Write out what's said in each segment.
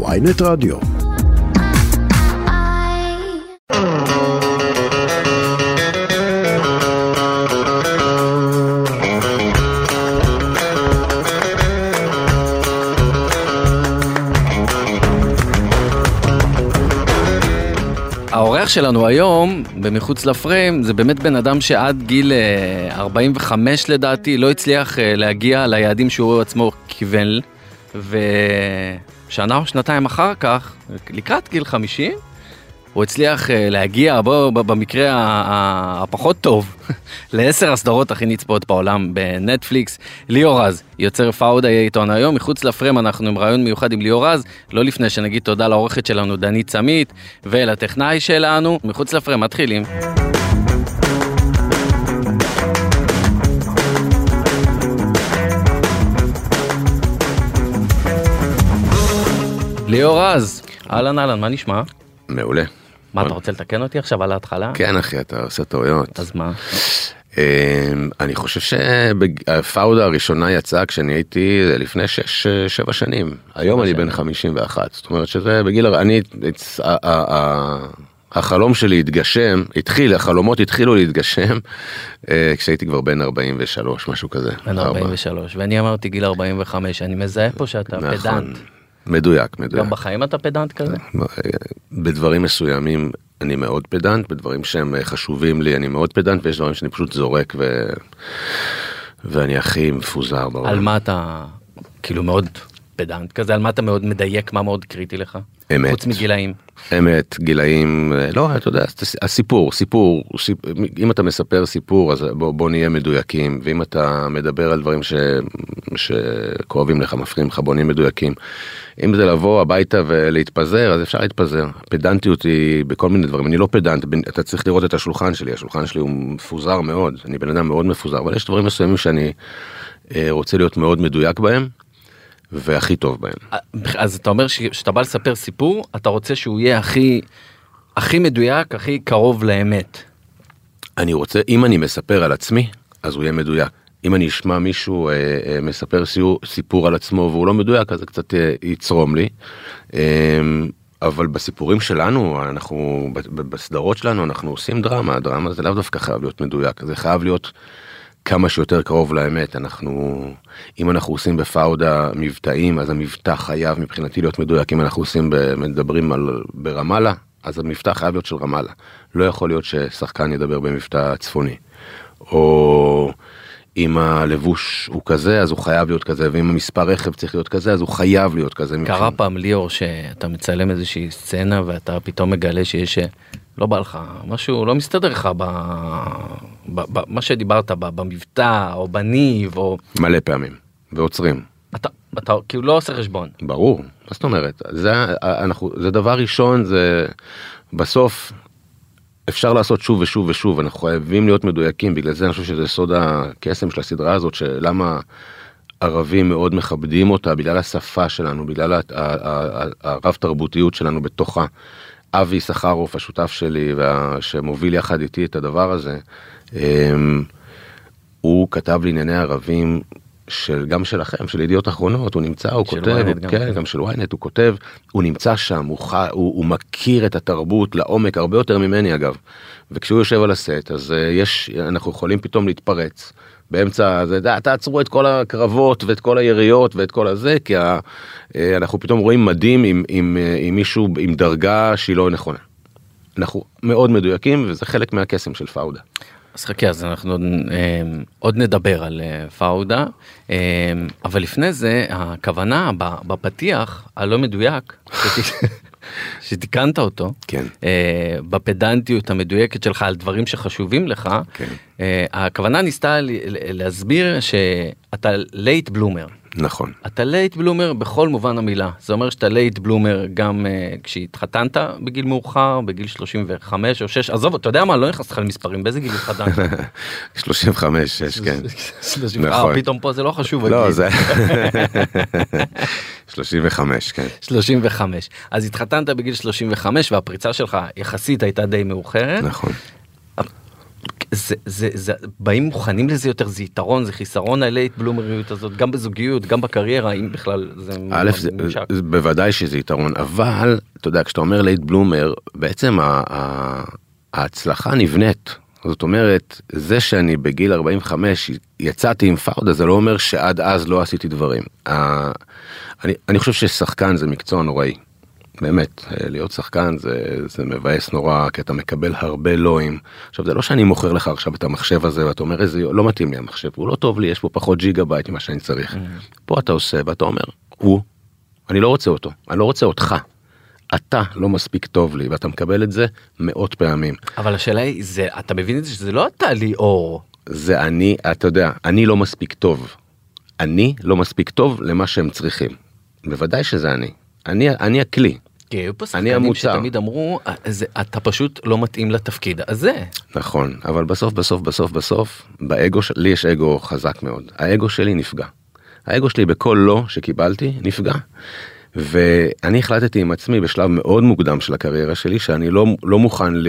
ויינט רדיו. האורח שלנו היום, במחוץ לפריים, זה באמת בן אדם שעד גיל אה, 45 לדעתי לא הצליח אה, להגיע ליעדים שהוא עצמו כיוון, ושנה או שנתיים אחר כך, לקראת גיל 50, הוא הצליח אה, להגיע, בוא, ב- במקרה הפחות טוב, לעשר הסדרות הכי נצפות בעולם בנטפליקס. ליאור רז, יוצר פאודה יהיה איתנו היום, מחוץ לפריים אנחנו עם רעיון מיוחד עם ליאור רז, לא לפני שנגיד תודה לעורכת שלנו דנית סמית, ולטכנאי שלנו, מחוץ לפריים מתחילים. ליאור רז, אהלן אהלן, מה נשמע? מעולה. מה, אתה רוצה לתקן אותי עכשיו על ההתחלה? כן אחי אתה עושה טעויות. אז מה? אמ, אני חושב שהפאודה הראשונה יצאה כשאני הייתי לפני 6-7 שנים. היום אני בן 51. זאת אומרת שזה בגיל... אני... החלום שלי התגשם, התחיל, החלומות התחילו להתגשם אה, כשהייתי כבר בן 43 משהו כזה. בן ארבע. 43, ואני אמרתי גיל 45, אני מזהה פה שאתה נכון. פדנט. מדויק, מדויק. גם בחיים אתה פדנט כזה? בדברים מסוימים אני מאוד פדנט, בדברים שהם אה, חשובים לי אני מאוד פדנט, ויש דברים שאני פשוט זורק ו... ואני הכי מפוזר בעולם. על מה אתה, כאילו מאוד פדנט כזה, על מה אתה מאוד מדייק, מה מאוד קריטי לך? אמת. חוץ מגילאים. אמת, גילאים, אה, לא, אתה יודע, הסיפור, סיפור, סיפ... אם אתה מספר סיפור אז בוא, בוא נהיה מדויקים, ואם אתה מדבר על דברים ש... שכואבים לך, מפריעים לך, בוא נהיה מדויקים. אם זה לבוא הביתה ולהתפזר, אז אפשר להתפזר. פדנטיות היא בכל מיני דברים, אני לא פדנט, אתה צריך לראות את השולחן שלי, השולחן שלי הוא מפוזר מאוד, אני בן אדם מאוד מפוזר, אבל יש דברים מסוימים שאני אה, רוצה להיות מאוד מדויק בהם, והכי טוב בהם. אז אתה אומר שכשאתה בא לספר סיפור, אתה רוצה שהוא יהיה הכי, הכי מדויק, הכי קרוב לאמת. אני רוצה, אם אני מספר על עצמי, אז הוא יהיה מדויק. אם אני אשמע מישהו אה, אה, מספר סיור, סיפור על עצמו והוא לא מדויק, אז זה קצת אה, יצרום לי. אה, אבל בסיפורים שלנו, אנחנו, בסדרות שלנו, אנחנו עושים דרמה, הדרמה זה לאו דווקא חייב להיות מדויק, זה חייב להיות כמה שיותר קרוב לאמת. אנחנו, אם אנחנו עושים בפאודה מבטאים, אז המבטא חייב מבחינתי להיות מדויק. אם אנחנו עושים, ב- מדברים על, ברמאללה, אז המבטא חייב להיות של רמאללה. לא יכול להיות ששחקן ידבר במבטא צפוני. או אם הלבוש הוא כזה, אז הוא חייב להיות כזה, ואם המספר רכב צריך להיות כזה, אז הוא חייב להיות כזה. קרה מבחינת- פעם ליאור שאתה מצלם איזושהי סצנה ואתה פתאום מגלה שיש לא בא לך משהו לא מסתדר לך במה שדיברת במבטא או בניב או מלא פעמים, ועוצרים. אתה אתה כאילו לא עושה חשבון. ברור, מה זאת אומרת? זה, אנחנו, זה דבר ראשון, זה בסוף אפשר לעשות שוב ושוב ושוב, אנחנו חייבים להיות מדויקים, בגלל זה אני חושב שזה סוד הקסם של הסדרה הזאת, שלמה ערבים מאוד מכבדים אותה, בגלל השפה שלנו, בגלל הרב תרבותיות שלנו בתוכה. אבי סחרוף, השותף שלי, וה- שמוביל יחד איתי את הדבר הזה, הוא כתב לענייני ערבים של גם שלכם של ידיעות אחרונות הוא נמצא הוא כותב הוא, גם. כן גם של ynet הוא כותב הוא נמצא שם הוא, ח... הוא, הוא מכיר את התרבות לעומק הרבה יותר ממני אגב וכשהוא יושב על הסט אז uh, יש אנחנו יכולים פתאום להתפרץ באמצע זה תעצרו את כל הקרבות ואת כל היריות ואת כל הזה כי ה, uh, אנחנו פתאום רואים מדים עם, עם, uh, עם מישהו עם דרגה שהיא לא נכונה. אנחנו מאוד מדויקים וזה חלק מהקסם של פאודה. אז חכה אז אנחנו עוד נדבר על אה, פאודה אה, אבל לפני זה הכוונה בפתיח הלא מדויק שת- שתיקנת אותו כן. אה, בפדנטיות המדויקת שלך על דברים שחשובים לך כן. אה, הכוונה ניסתה להסביר שאתה late bloomer. נכון. אתה late bloomer בכל מובן המילה זה אומר שאתה late bloomer גם אה, כשהתחתנת בגיל מאוחר בגיל 35 או 6 עזוב אתה יודע מה לא נכנס לך למספרים באיזה גיל התחתנת. 35 6 כן. 35, נכון. אה, פתאום פה זה לא חשוב. לא. זה 35 כן 35 אז התחתנת בגיל 35 והפריצה שלך יחסית הייתה די מאוחרת. נכון זה, זה, זה, באים מוכנים לזה יותר, זה יתרון, זה חיסרון הלייט בלומריות הזאת, גם בזוגיות, גם בקריירה, אם בכלל זה א', זה. זה בוודאי שזה יתרון, אבל אתה יודע, כשאתה אומר late bloomer, בעצם ה, ה, ההצלחה נבנית. זאת אומרת, זה שאני בגיל 45 יצאתי עם פאודה, זה לא אומר שעד אז לא עשיתי דברים. ה, אני, אני חושב ששחקן זה מקצוע נוראי. באמת, להיות שחקן זה, זה מבאס נורא, כי אתה מקבל הרבה לאווים. עכשיו, זה לא שאני מוכר לך עכשיו את המחשב הזה, ואתה אומר, איזה, לא מתאים לי המחשב, הוא לא טוב לי, יש פה פחות ג'יגה בייט ממה שאני צריך. פה אתה עושה, ואתה אומר, הוא, אני לא רוצה אותו, אני לא רוצה אותך. אתה לא מספיק טוב לי, ואתה מקבל את זה מאות פעמים. אבל השאלה היא, זה, אתה מבין את זה שזה לא אתה ליאור. זה אני, אתה יודע, אני לא מספיק טוב. אני לא מספיק טוב למה שהם צריכים. בוודאי שזה אני. אני, אני הכלי. כי היו פה שחקנים. שתמיד אמרו, "אה, זה, אתה פשוט לא מתאים לתפקיד הזה. נכון, אבל בסוף בסוף בסוף בסוף באגו שלי יש אגו חזק מאוד. האגו שלי נפגע. האגו שלי בכל לא שקיבלתי נפגע. ואני החלטתי עם עצמי בשלב מאוד מוקדם של הקריירה שלי שאני לא, לא מוכן ל,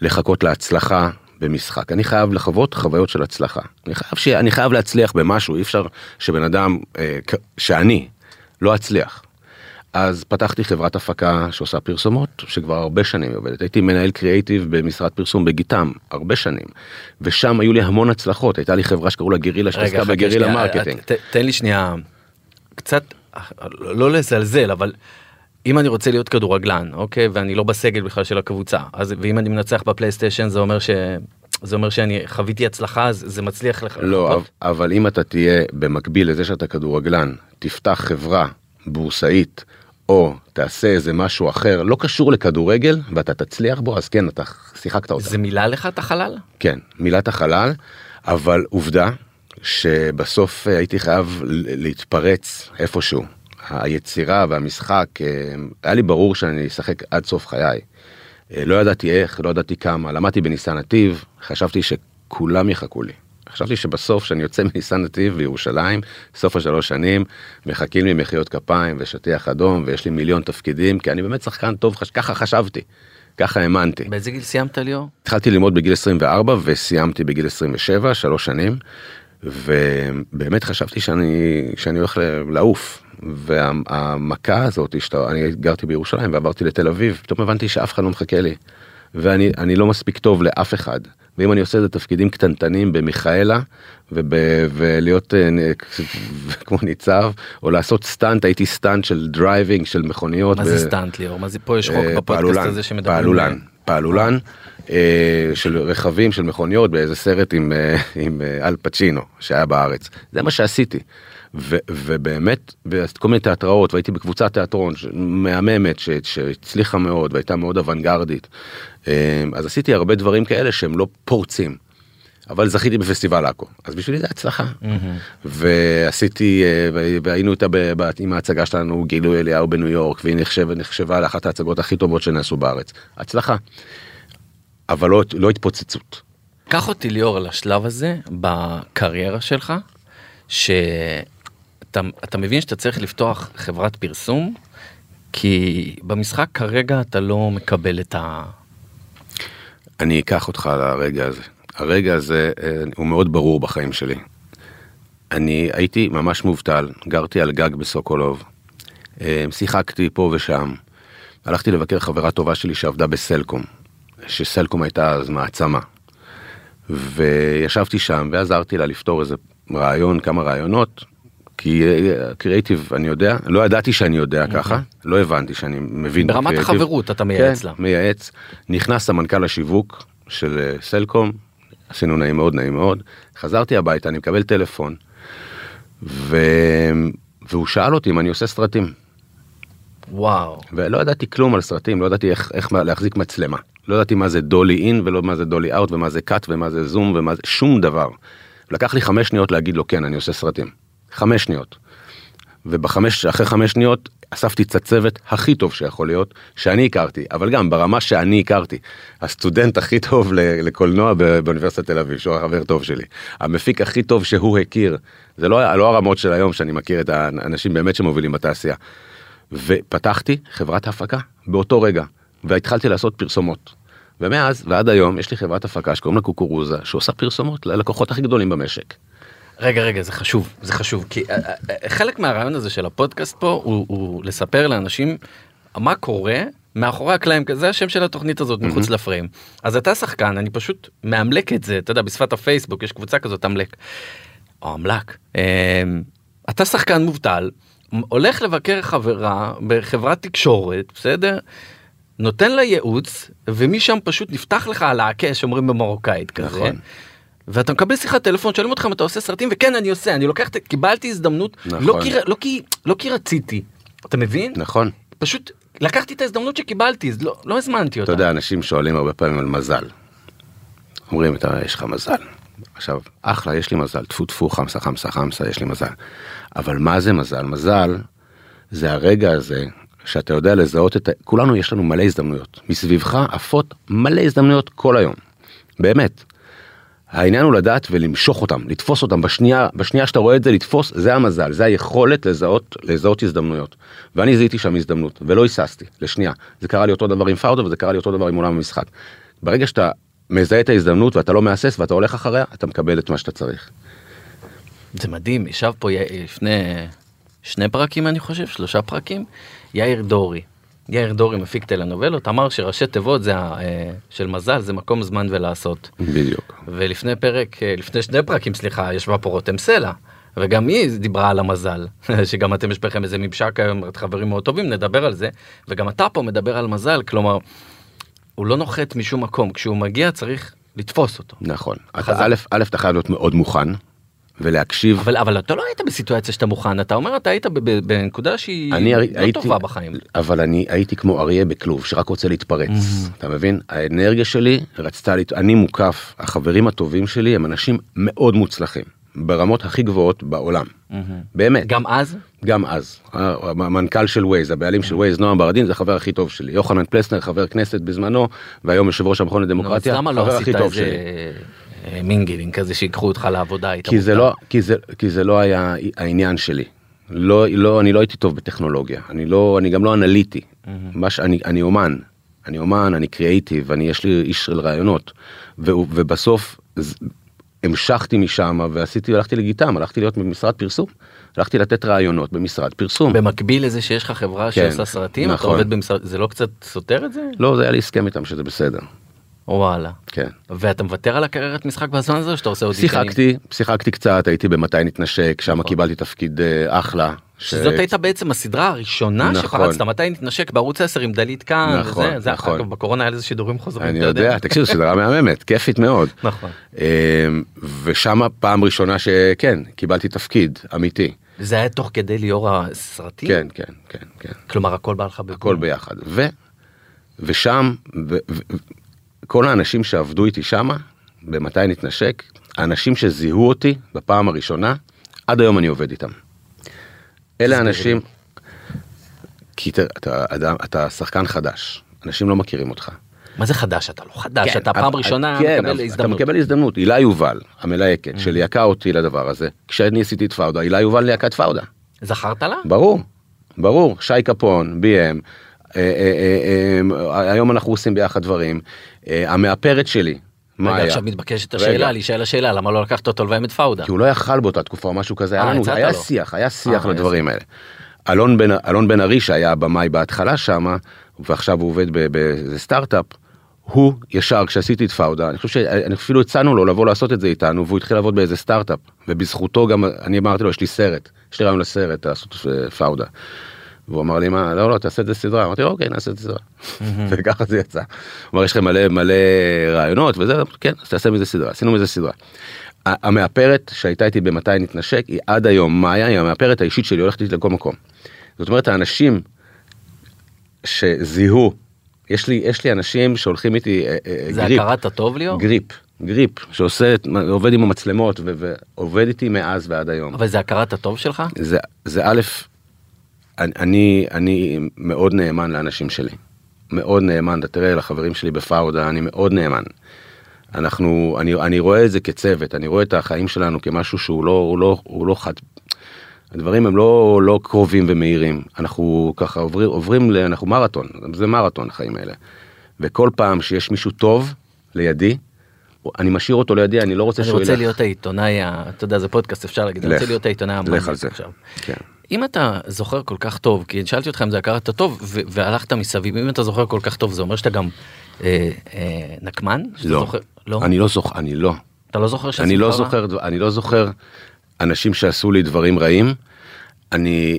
לחכות להצלחה במשחק. אני חייב לחוות חוויות של הצלחה. אני חייב, ש... אני חייב להצליח במשהו, אי אפשר שבן אדם, אה, שאני, לא אצליח. אז פתחתי חברת הפקה שעושה פרסומות שכבר הרבה שנים היא עובדת הייתי מנהל קריאייטיב במשרד פרסום בגיטם הרבה שנים ושם היו לי המון הצלחות הייתה לי חברה שקראו לה גרילה שעסקה ב guerrilla marketing. תן לי שנייה, קצת, לא לזלזל, אבל אם אני רוצה להיות כדורגלן, אוקיי, ואני לא בסגל בכלל של הקבוצה, אז ואם אני מנצח בפלייסטיישן זה אומר ש... זה אומר שאני חוויתי הצלחה, אז זה מצליח לך. לא לחכות? אבל- אבל אם אתה תהיה במקביל לזה שאתה כדורגלן תפתח חברה בורסאית או תעשה איזה משהו אחר לא קשור לכדורגל ואתה תצליח בו אז כן אתה שיחקת אותה. זה מילא לך את החלל? כן, מילת החלל, אבל עובדה שבסוף אה, הייתי חייב להתפרץ איפשהו. היצירה והמשחק, אה, היה לי ברור שאני אשחק עד סוף חיי. אה, לא ידעתי איך, לא ידעתי כמה, למדתי בניסן נתיב, חשבתי שכולם יחכו לי. חשבתי שבסוף שאני יוצא מניסן נתיב בירושלים, סוף השלוש שנים, מחכים לי מחיאות כפיים ושטיח אדום ויש לי מיליון תפקידים, כי אני באמת שחקן טוב, ככה חשבתי, ככה האמנתי. באיזה גיל סיימת ליאור? התחלתי ללמוד בגיל 24 וסיימתי בגיל 27, שלוש שנים, ובאמת חשבתי שאני, שאני הולך לעוף. והמכה הזאת, שאתה, אני גרתי בירושלים ועברתי לתל אביב, פתאום הבנתי שאף אחד לא מחכה לי. ואני אני לא מספיק טוב לאף אחד. ואם אני עושה את התפקידים קטנטנים במיכאלה וב, ולהיות אה, כמו ניצב או לעשות stunt הייתי stunt של driving של מכוניות. מה ו- זה stunt ליאור? מה זה פה יש חוק אה, בפודקאסט הזה שמדברים? פעלולן, פעלולן אה, של רכבים של מכוניות באיזה סרט עם, עם אל פצ'ינו שהיה בארץ. זה מה שעשיתי. ו, ובאמת, וכל מיני תיאטראות, והייתי בקבוצת תיאטרון ש- מהממת ש- שהצליחה מאוד והייתה מאוד אוונגרדית. אה, אז עשיתי הרבה דברים כאלה שהם לא פורצים. אבל זכיתי בפסטיבל עכו אז בשבילי זה הצלחה ועשיתי אה, והיינו איתה ב- ב- עם ההצגה שלנו גילוי אליהו בניו יורק והיא נחשבת נחשבה לאחת ההצגות הכי טובות שנעשו בארץ הצלחה. אבל לא, לא התפוצצות. קח אותי ליאור לשלב הזה בקריירה שלך, שאתה אתה מבין שאתה צריך לפתוח חברת פרסום, כי במשחק כרגע אתה לא מקבל את ה... אני אקח אותך לרגע הזה. הרגע הזה אה, הוא מאוד ברור בחיים שלי. אני הייתי ממש מובטל, גרתי על גג בסוקולוב, אה, שיחקתי פה ושם. הלכתי לבקר חברה טובה שלי שעבדה בסלקום, שסלקום הייתה אז מעצמה. וישבתי שם ועזרתי לה לפתור איזה רעיון, כמה רעיונות, כי אה, קריאיטיב אני יודע, לא ידעתי שאני יודע ככה, לא הבנתי שאני מבין. ברמת. החברות אתה מייעץ כן, לה. מייעץ. נכנס סמנכ"ל השיווק של אה, סלקום, עשינו נעים מאוד, נעים מאוד. חזרתי הביתה, אני מקבל טלפון, ו... והוא שאל אותי אם אני עושה סרטים. וואו. ולא ידעתי כלום על סרטים, לא ידעתי איך, איך להחזיק מצלמה. לא ידעתי מה זה דולי אין ולא מה זה דולי אאוט ומה זה קאט ומה זה זום ומה זה שום דבר. לקח לי חמש שניות להגיד לו כן אני עושה סרטים. חמש שניות. ובחמש אחרי חמש שניות אספתי את הצוות הכי טוב שיכול להיות שאני הכרתי אבל גם ברמה שאני הכרתי הסטודנט הכי טוב לקולנוע באוניברסיטת תל אביב שהוא החבר טוב שלי המפיק הכי טוב שהוא הכיר זה לא, לא הרמות של היום שאני מכיר את האנשים באמת שמובילים בתעשייה. ופתחתי חברת הפקה באותו רגע והתחלתי לעשות פרסומות. ומאז ועד היום יש לי חברת הפקה שקוראים לה קוקורוזה שעושה פרסומות ללקוחות הכי גדולים במשק. רגע רגע זה חשוב זה חשוב כי אה, אה, אה, חלק מהרעיון הזה של הפודקאסט פה הוא, הוא לספר לאנשים מה קורה מאחורי הקלעים זה השם של התוכנית הזאת מחוץ לפריים אז אתה שחקן אני פשוט מאמלק את זה אתה יודע בשפת הפייסבוק יש קבוצה כזאת אמלק. או אמלק. אמ, אתה שחקן מובטל הולך לבקר חברה בחברת תקשורת בסדר. נותן לה ייעוץ ומשם פשוט נפתח לך על העקש אומרים במרוקאית כזה. נכון. ואתה מקבל שיחת טלפון שואלים אותך אם אתה עושה סרטים וכן אני עושה אני לוקח קיבלתי הזדמנות נכון. לא, כי, לא, כי, לא כי רציתי אתה מבין נכון. פשוט לקחתי את ההזדמנות שקיבלתי אז לא, לא הזמנתי אותה. אתה יודע אנשים שואלים הרבה פעמים על מזל. אומרים אתה יש לך מזל. עכשיו אחלה יש לי מזל טפו טפו חמסה חמסה חמסה יש לי מזל. אבל מה זה מזל מזל זה הרגע הזה שאתה יודע לזהות את. כולנו יש לנו מלא הזדמנויות מסביבך עפות מלא הזדמנויות כל היום. באמת. העניין הוא לדעת ולמשוך אותם לתפוס אותם בשנייה בשנייה שאתה רואה את זה לתפוס זה המזל זה היכולת לזהות לזהות הזדמנויות ואני זיהיתי שם הזדמנות ולא היססתי לשנייה זה קרה לי אותו דבר עם פאודו וזה קרה לי אותו דבר עם עולם המשחק. ברגע שאתה מזהה את ההזדמנות ואתה לא מהסס ואתה הולך אחריה אתה מקבל את מה שאתה צריך. זה מדהים ישב פה י- לפני שני פרקים אני חושב שלושה פרקים יאיר דורי. יאיר דורי מפיק טלנובלות אמר שראשי תיבות זה אה, של מזל זה מקום זמן ולעשות. בדיוק. ולפני פרק אה, לפני שני פרקים סליחה ישבה פה רותם סלע וגם היא דיברה על המזל שגם אתם יש בכם איזה ממשק היום את חברים מאוד טובים נדבר על זה וגם אתה פה מדבר על מזל כלומר. הוא לא נוחת משום מקום כשהוא מגיע צריך לתפוס אותו נכון. אתה. א' א' אתה חייב להיות מאוד מוכן ולהקשיב. אבל אבל אתה לא היית בסיטואציה שאתה מוכן אתה אומר אתה היית בנקודה שהיא אני לא הייתי, טובה בחיים. אבל אני הייתי כמו אריה בכלוב שרק רוצה להתפרץ, אתה מבין? האנרגיה שלי רצתה, להת... אני מוקף, החברים הטובים שלי הם אנשים מאוד מוצלחים, ברמות הכי גבוהות בעולם, באמת, גם אז גם אז, המנכ"ל של ווייז, הבעלים של ווייז, נועם ברדין, זה החבר הכי טוב שלי, יוחנן פלסנר, חבר כנסת בזמנו, והיום יושב ראש המכון לדמוקרטיה, למה לא עשית הכי טוב איזה שלי. אה, mingling כזה שיקחו אותך לעבודה כי זה? לא כי זה כי זה לא היה העניין שלי. לא לא אני לא הייתי טוב בטכנולוגיה אני לא אני גם לא אנליטי. מה שאני אני אומן אני אומן אני קריאייטיב אני יש לי איש של רעיונות ו, ובסוף המשכתי משם ועשיתי הלכתי לגיטם הלכתי להיות במשרד פרסום הלכתי לתת רעיונות במשרד פרסום. במקביל לזה שיש לך חברה כן, שעושה סרטים אתה נכון. עובד במשרד זה לא קצת סותר את זה? לא זה היה לי הסכם איתם שזה בסדר. וואלה. כן. ואתה מוותר על הקריירת משחק בזמן הזה או שאתה עושה אודישנים? שיחקתי שיחקתי קצת הייתי במתי נתנשק שם נכון. קיבלתי תפקיד אה, אחלה. ש- שזאת הייתה בעצם הסדרה הראשונה נכון. שפרצת מתי נתנשק בערוץ 10 עם דלית כאן נכון, וזה, זה נכון. אגב, בקורונה היה לזה שידורים חוזרים אני אתה יודע, תקשיב, סדרה מהממת, כיפית מאוד. נכון. אמ, ושם פעם ראשונה שכן, קיבלתי תפקיד אמיתי. זה היה תוך כדי ליאור הסרטים? כן, כן, כן, כן, כלומר הכל בא לך בגול. הכל ביחד. ו, ושם, ו, ו, כל האנשים שעבדו איתי שם, במתי נתנשק, האנשים שזיהו אותי בפעם הראשונה, עד היום אני עובד איתם. אלה אנשים, כי אתה, אתה, אתה שחקן חדש, אנשים לא מכירים אותך. מה זה חדש אתה לא חדש כן, אתה פעם ראשונה כן, מקבל הזדמנות. אתה מקבל הזדמנות. הילה יובל, המלהקת, Mm. שליהקה אותי לדבר הזה, כשאני עשיתי את פאודה, הילה יובל ליהקת פאודה. זכרת לה? ברור, ברור, שי קפון, אה, אה, אה, אה, היום אנחנו עושים ביחד דברים. אה, המאפרת שלי, מה רגע, היה? עכשיו מתבקשת רגע. השאלה להישאל השאלה למה לא לקחת אותו לביים את פאודה? כי הוא לא יכל באותה תקופה או משהו כזה, היה אה, לנו, היה. שיח, היה שיח אה, לדברים האלה. אלון בן, ארי שהיה הבמאי בהתחלה שמה, ועכשיו הוא עובד באיזה סטארט-אפ, הוא ישר כשעשיתי את פאודה, אני חושב שאני אפילו הצענו לו לבוא לעשות את זה איתנו, והוא התחיל לעבוד באיזה סטארט-אפ, ובזכותו גם, אני אמרתי לו, יש לי סרט, יש לי רעיון לסרט, לעשות פאודה. והוא אמר לי מה לא לא תעשה את זה סדרה אמרתי אוקיי נעשה את זה סדרה וככה זה יצא. הוא אמר יש לכם מלא מלא רעיונות וזה כן אז תעשה מזה סדרה עשינו מזה סדרה. המאפרת שהייתה איתי במתי נתנשק היא עד היום מאיה היא המאפרת האישית שלי הולכת איתי לכל מקום. זאת אומרת האנשים שזיהו יש לי יש לי אנשים שהולכים איתי אה, אה, זה grip, הכרת הטוב ליאור? grip grip שעושה עובד עם המצלמות ועובד איתי מאז ועד היום. אבל זה הכרת הטוב שלך? זה זה א', אני- אני אני מאוד נאמן לאנשים שלי. מאוד נאמן, אתה תראה לחברים שלי בפאודה, אני מאוד נאמן. אנחנו, אני, אני רואה את זה כצוות, אני רואה את החיים שלנו כמשהו שהוא לא, הוא לא, הוא לא חד... הדברים הם לא, לא קרובים ומהירים, אנחנו ככה עוברים, עוברים, ל- אנחנו מרתון, זה מרתון החיים האלה. וכל פעם שיש מישהו טוב לידי, אני משאיר אותו לידי, אני לא רוצה אני שהוא רוצה ילך. להיות העיתונאי, אתה יודע, זה פודקאסט, אפשר להגיד, אני. רוצה להיות העיתונאי זה. עכשיו. כן. אם אתה זוכר כל כך טוב, כי שאלתי אותך אם זה הכרת טוב והלכת מסביב, אם אתה זוכר כל כך טוב, זה אומר שאתה גם אה, אה, נקמן? לא, זוכר- לא? אני לא זוכר, אני לא. אתה לא זוכר שעשית אני לא? זוכר, אני לא זוכר אנשים שעשו לי דברים רעים. אני,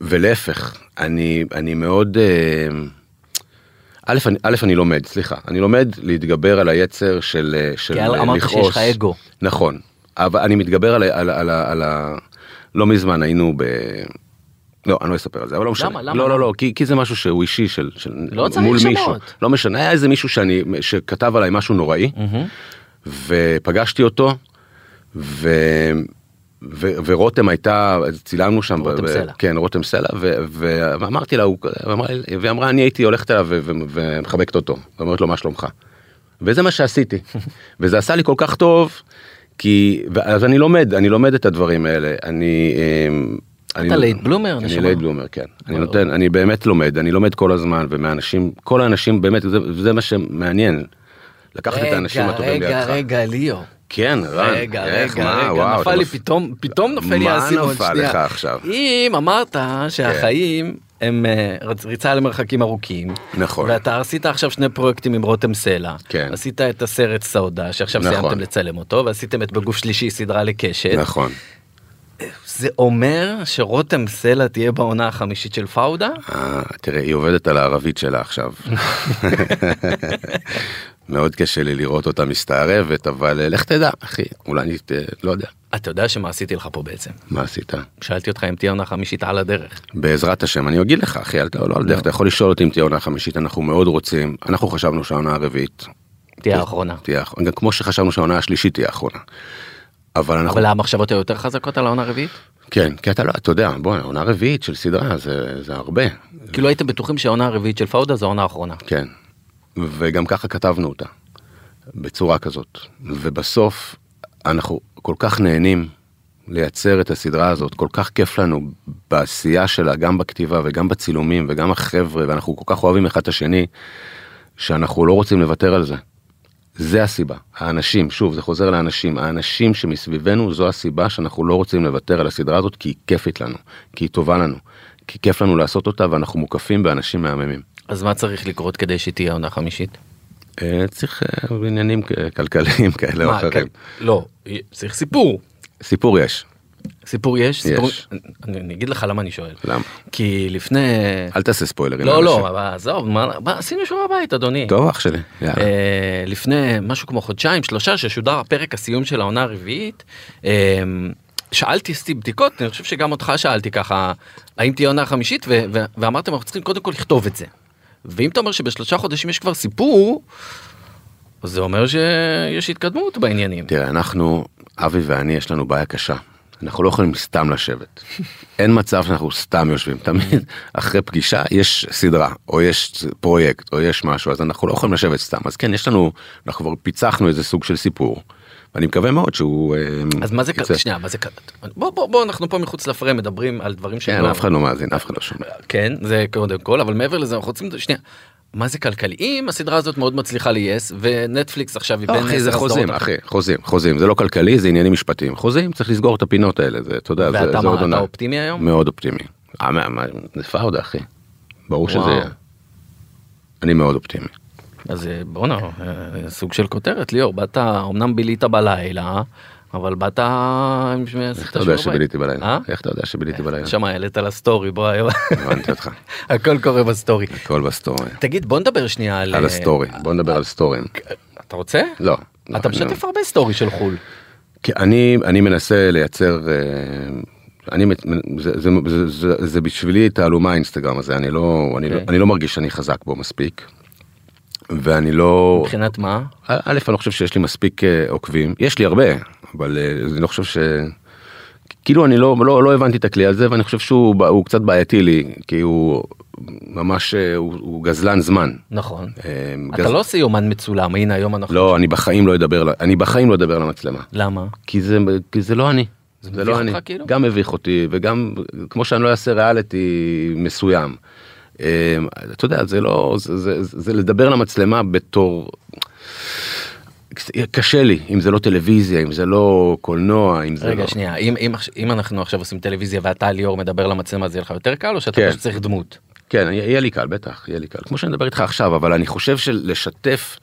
ולהפך, אני, אני מאוד, אה, א', אני, א', אני לומד, סליחה, אני לומד להתגבר על היצר של, אה, של כי אה, אמרת שיש לכעוס. לך אגו. נכון, אבל אני מתגבר על, על, על, על ה... לא מזמן היינו ב... לא, אני לא אספר על זה, אבל לא משנה. למה? למה? לא? לא, לא, כי, כי זה משהו שהוא אישי של, של לא צריך מול שמות. מישהו. לא משנה, היה איזה מישהו שאני, שכתב עליי משהו נוראי, מהמם. ופגשתי אותו, ו... ו... ורותם הייתה, צילמנו שם, רותם ב- סלע. כן, רותם סלע, ו... ו... ואמרתי לה, הוא... והיא אמרה, אני הייתי הולכת אליו ו... ו... ומחבקת אותו, ואומרת לו, מה שלומך? וזה מה שעשיתי, וזה עשה לי כל כך טוב, כי, אז אני לומד, אני לומד את הדברים האלה, אני... אמ, אני- late bloomer, אני. late bloomer, כן. אני. נותן, אני באמת לומד, אני לומד כל הזמן, ומהאנשים, כל האנשים, באמת, זה, זה מה שמעניין. לקחת את האנשים הטובים רגע, לידך. רגע, רגע, ליאו. כן, רן, רגע, איך, רגע, מה, רגע, וואו, נפל אתה לי פתאום, פתאום נופל לי מה האסימון. נפל שנייה. לך עכשיו? אם אמרת שהחיים הם אה, ריצה למרחקים ארוכים, נכון. ואתה עשית עכשיו שני פרויקטים עם רותם סלע, כן. עשית את הסרט סעודה, שעכשיו נכון. סיימתם לצלם אותו, ועשיתם את בגוף שלישי סדרה לקשת, נכון. זה אומר שרותם סלע תהיה בעונה החמישית של פאודה? אה, תראה, היא עובדת על הערבית שלה עכשיו. מאוד קשה לי לראות אותה מסתערבת, אבל אה, לך תדע, אחי, אולי אני, אה, לא יודע, אתה יודע שמה עשיתי לך פה בעצם? מה עשית? שאלתי אותך אם תהיה עונה חמישית על הדרך. בעזרת השם, אני אגיד לך, אחי, ת... לא על דרך, אתה יכול לשאול אותי אם תהיה עונה חמישית, אנחנו מאוד רוצים, אנחנו חשבנו שהעונה הרביעית תהיה האחרונה. תהיה האחרונה, כמו שחשבנו שהעונה השלישית תהיה האחרונה. אבל אנחנו, אבל המחשבות היו יותר חזקות על העונה הרביעית? כן, כי אתה לא, אתה יודע, בוא, עונה רביעית של סדרה זה, זה הרבה, כאילו הייתם בטוחים שהעונה הרביעית של פאודה זו העונה האחרונה. כן. וגם ככה כתבנו אותה, בצורה כזאת. ובסוף אנחנו כל כך נהנים לייצר את הסדרה הזאת, כל כך כיף לנו בעשייה שלה, גם בכתיבה וגם בצילומים וגם החבר'ה, ואנחנו כל כך אוהבים אחד את השני, שאנחנו לא רוצים לוותר על זה. זה הסיבה, האנשים, שוב, זה חוזר לאנשים, האנשים שמסביבנו זו הסיבה שאנחנו לא רוצים לוותר על הסדרה הזאת, כי היא כיפית לנו, כי היא טובה לנו, כי כיף לנו לעשות אותה ואנחנו מוקפים באנשים מהממים. אז מה צריך לקרות כדי שתהיה עונה חמישית? אה, צריך אה, עניינים כלכליים כאלה או אחרים. לא, צריך סיפור. סיפור יש, סיפור יש? סיפור... יש. אני, אני אגיד לך למה אני שואל. למה? כי לפני... אל תעשה ספוילרים. לא. לא, אבל עזוב, מה, מה, עשינו שיעורי בית, אדוני. טוב אח שלי, יאללה. אה, לפני משהו כמו חודשיים, שלושה, ששודר הפרק הסיום של העונה הרביעית, אה, שאלתי, עשיתי בדיקות, אני חושב שגם אותך שאלתי ככה, האם תהיה עונה חמישית, ו- ו- ואמרתם, אנחנו צריכים קודם כל לכתוב את זה. ואם אתה אומר שבשלושה חודשים יש כבר סיפור, זה אומר שיש התקדמות בעניינים. תראה, אנחנו, אבי ואני, יש לנו בעיה קשה. אנחנו לא יכולים סתם לשבת. אין מצב שאנחנו סתם יושבים. תמיד אחרי פגישה יש סדרה, או יש פרויקט, או יש משהו, אז אנחנו לא יכולים לשבת סתם. אז כן, יש לנו, אנחנו כבר פיצחנו איזה סוג של סיפור. ואני מקווה מאוד שהוא... אה, אז מה זה. כ- שנייה, מה זה, כ- בוא, בוא, בוא, אנחנו פה מחוץ לפריים מדברים על דברים כן, לא... אף אחד לא מאזין, אף אחד לא שומע. כן, זה קודם כל, אבל מעבר לזה אנחנו רוצים, שנייה, מה זה כלכלי? אם הסדרה הזאת מאוד מצליחה ל-yes, ונטפליקס עכשיו היא לא, בין אחי, זה עשר חוזים, אחי, חוזים, חוזים, זה לא כלכלי, זה עניינים משפטיים. חוזים, צריך לסגור את הפינות האלה, זה, אתה יודע, זה ואתה זה מה, אתה. אופטימי היום? מאוד אופטימי. אה, זה פאודה, אחי. ברור שזה. יהיה. אני מאוד אופטימי. אז אה, בואנה, אה, סוג של כותרת, ליאור, באת, אמנם בילית בלילה, אבל באת עם איך אתה יודע. שביליתי בלילה? אה? איך אתה יודע שביליתי בלילה? שמה, העלית לסטורי, בוא, היום. הבנתי אותך. הכל קורה בסטורי. הכל בסטורי. תגיד, בוא נדבר שנייה על... על אה, הסטורי, בוא נדבר על סטורים. אתה רוצה? לא. אתה אני- משתף הרבה סטורי של חו"ל. כי אני אני מנסה לייצר אה, אני זה, זה, זה, זה, זה בשבילי תעלומה האינסטגרם הזה אני לא אני, לא, אוקיי. אני לא מרגיש שאני חזק בו מספיק. ואני לא מבחינת מה? א' אני לא חושב שיש לי מספיק אה, עוקבים יש לי הרבה אבל אה, אני לא חושב ש... כאילו אני לא, לא, לא הבנתי את הכלי הזה ואני חושב שהוא קצת בעייתי לי כי הוא ממש אה, הוא, הוא גזלן זמן. נכון. אה, אתה גז- לא עושה יומן מצולם, הנה היום אנחנו... לא אני בחיים לא אדבר אני בחיים לא אדבר למצלמה. למה? כי זה, כי זה לא אני. זה, מביך לא אני. אותך כאילו? גם מביך אותי וגם כמו שאני לא אעשה ריאליטי מסוים. אה, אתה יודע, זה לא, זה, זה, זה, זה לדבר למצלמה בתור... קשה לי, אם זה לא טלוויזיה, אם זה לא קולנוע, אם זה רגע לא... שנייה אם, אם, אם אנחנו עכשיו עושים טלוויזיה ואתה ליאור מדבר למצלמה זה יהיה לך יותר קל או שאתה כן. צריך דמות. כן, יהיה לי קל, בטח, יהיה לי קל. כמו שאני מדבר איתך עכשיו, אבל אני חושב שלשתף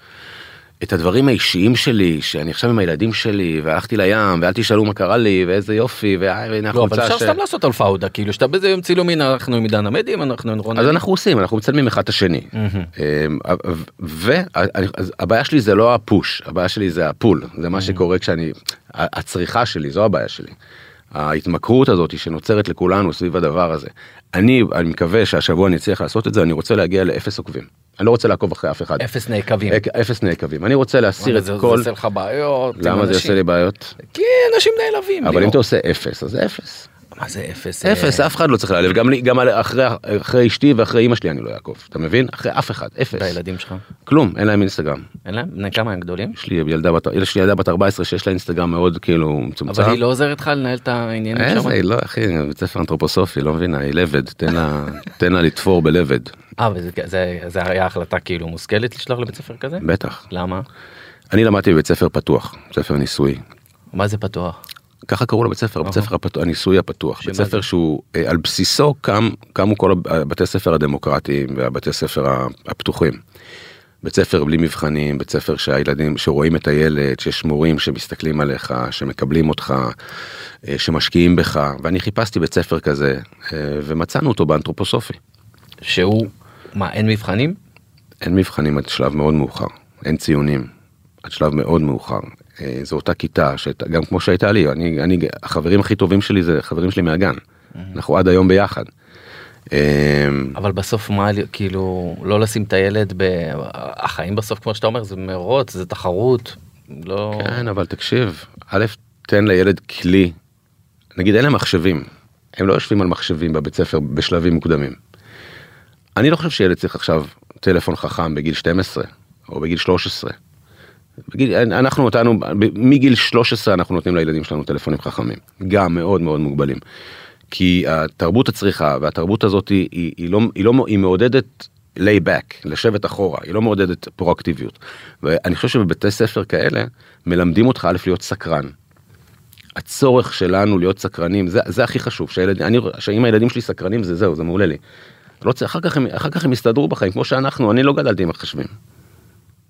את הדברים האישיים שלי, שאני עכשיו עם הילדים שלי, והלכתי לים, ואל תשאלו מה קרה לי, ואיזה יופי, והנה לא אבל החולצה אפשר ש... סתם לעשות על פאודה כאילו שאתה בזה יום צילומים אנחנו עם עידן עמדים אנחנו עם רון אז אנחנו עושים, אנחנו מצלמים אחד את השני. מהמם. והבעיה שלי זה לא הפוש, הבעיה שלי זה הפול, זה מה שקורה כשאני, הצריכה שלי, זו הבעיה שלי. ההתמכרות הזאת שנוצרת לכולנו סביב הדבר הזה. אני, אני מקווה שהשבוע אני אצליח לעשות את זה, אני רוצה להגיע לאפס עוקבים. אני לא רוצה לעקוב אחרי אף אחד. אפס נעקבים. אפס נעקבים. אני רוצה להסיר את זה כל... זה עושה לך בעיות. למה זה. עושה לי בעיות? כי אנשים נעלבים. אבל. אם אתה עושה אפס, אז זה אפס. מה זה אפס? אפס, אה, אף אחד לא צריך להעלב. גם גם אחרי אחרי אשתי ואחרי אמא שלי אני לא אעקוב. אתה מבין? אחרי אף אחד, אפס. והילדים שלך? כלום, אין להם אינסטגרם. אין להם? בני כמה הם גדולים? יש לי ילדה בת, יש לי ילדה בת 14 שיש לה אינסטגרם מאוד כאילו מצומצם. אבל היא לא עוזרת לך לנהל את העניינים שם? איזה, היא לא, אחי, בית ספר אנתרופוסופי, לא מבינה, היא לבד, תן לה, תן לה לתפור בלבד, אה, וזה זה- זה היה החלטה כאילו מושכלת לשלוח לבית ספר כזה? בטח. למה? אני למדתי בבית ספר פתוח, ספר ניסויי. מה זה פתוח? ככה קראו לבית ספר, בית. ספר הפת- הניסוי הפתוח, בית ספר? שהוא אה, על בסיסו קם, קמו כל הב- הבתי ספר הדמוקרטיים והבתי ספר הפתוחים. בית ספר בלי מבחנים, בית ספר שהילדים, שרואים את הילד, שיש מורים שמסתכלים עליך, שמקבלים אותך, אה, שמשקיעים בך, ואני חיפשתי בית ספר כזה, אה, ומצאנו אותו באנתרופוסופי. שהוא, מה אין מבחנים? אין מבחנים עד שלב מאוד מאוחר, אין ציונים, עד שלב מאוד מאוחר. אה, זו אותה כיתה, שהייתה- גם כמו שהייתה לי, אני, אני, החברים הכי טובים שלי זה חברים שלי מהגן. אנחנו עד היום ביחד. אה, אבל בסוף מה כאילו לא לשים את הילד ב... החיים בסוף כמו שאתה אומר זה מרוץ זה תחרות. לא... כן, אבל תקשיב, א', תן לילד כלי, נגיד אין להם מחשבים, הם לא יושבים על מחשבים בבית ספר בשלבים מוקדמים. אני לא חושב שילד צריך עכשיו טלפון חכם בגיל 12 או בגיל 13. אנחנו אותנו, מגיל 13 אנחנו נותנים לילדים שלנו טלפונים חכמים, גם מאוד מאוד מוגבלים. כי התרבות הצריכה והתרבות הזאת היא, היא, היא, לא, היא, לא, היא מעודדת back, לשבת אחורה, היא לא מעודדת פרואקטיביות. ואני חושב שבבתי ספר כאלה מלמדים אותך א' להיות סקרן. הצורך שלנו להיות סקרנים זה, זה הכי חשוב, שהילד, אני, שאם הילדים שלי סקרנים זה זהו, זה מעולה לי. לא צריך, אחר כך הם, אחר כך הם יסתדרו בחיים כמו שאנחנו, אני לא גדלתי עם מחשבים.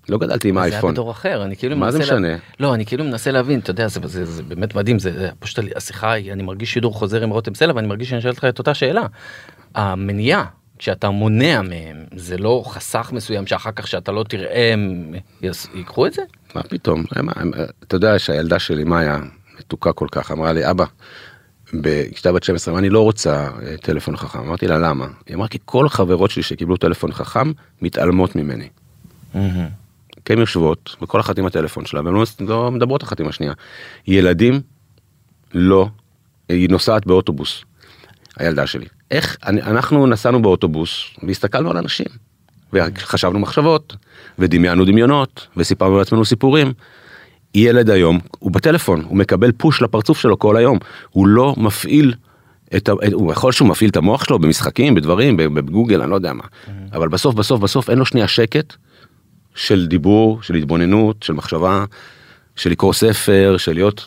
לא גדלתי עם זה היה. בדור אחר אני כאילו מה זה מנסה לה- משנה? לא אני כאילו מנסה להבין אתה יודע זה, זה, זה באמת מדהים זה, זה פשוט השיחה אני מרגיש שידור חוזר עם רותם סלע ואני מרגיש שאני שואל אותך את אותה שאלה. המניעה כשאתה מונע מהם זה לא חסך מסוים שאחר כך שאתה לא תראה הם ייקחו את זה? מה פתאום, מה, אתה יודע שהילדה שלי מאיה מתוקה כל כך אמרה לי אבא. כשאתה בת 12 אמרה, אני לא רוצה אה, טלפון חכם אמרתי לה למה היא אמרה כי כל החברות שלי שקיבלו טלפון חכם מתעלמות ממני. כי הן יושבות וכל אחת עם הטלפון שלה והן לא, לא מדברות אחת עם השנייה. ילדים לא, היא נוסעת באוטובוס, הילדה שלי. איך, אנחנו נסענו באוטובוס והסתכלנו על אנשים. וחשבנו מחשבות ודמיינו דמיונות וסיפרנו לעצמנו סיפורים. ילד היום הוא בטלפון הוא מקבל פוש לפרצוף שלו כל היום הוא לא מפעיל את ה... הוא יכול שהוא מפעיל את המוח שלו במשחקים בדברים בגוגל אני לא יודע מה אבל בסוף בסוף בסוף אין לו שנייה שקט של דיבור של התבוננות של מחשבה של לקרוא ספר של להיות.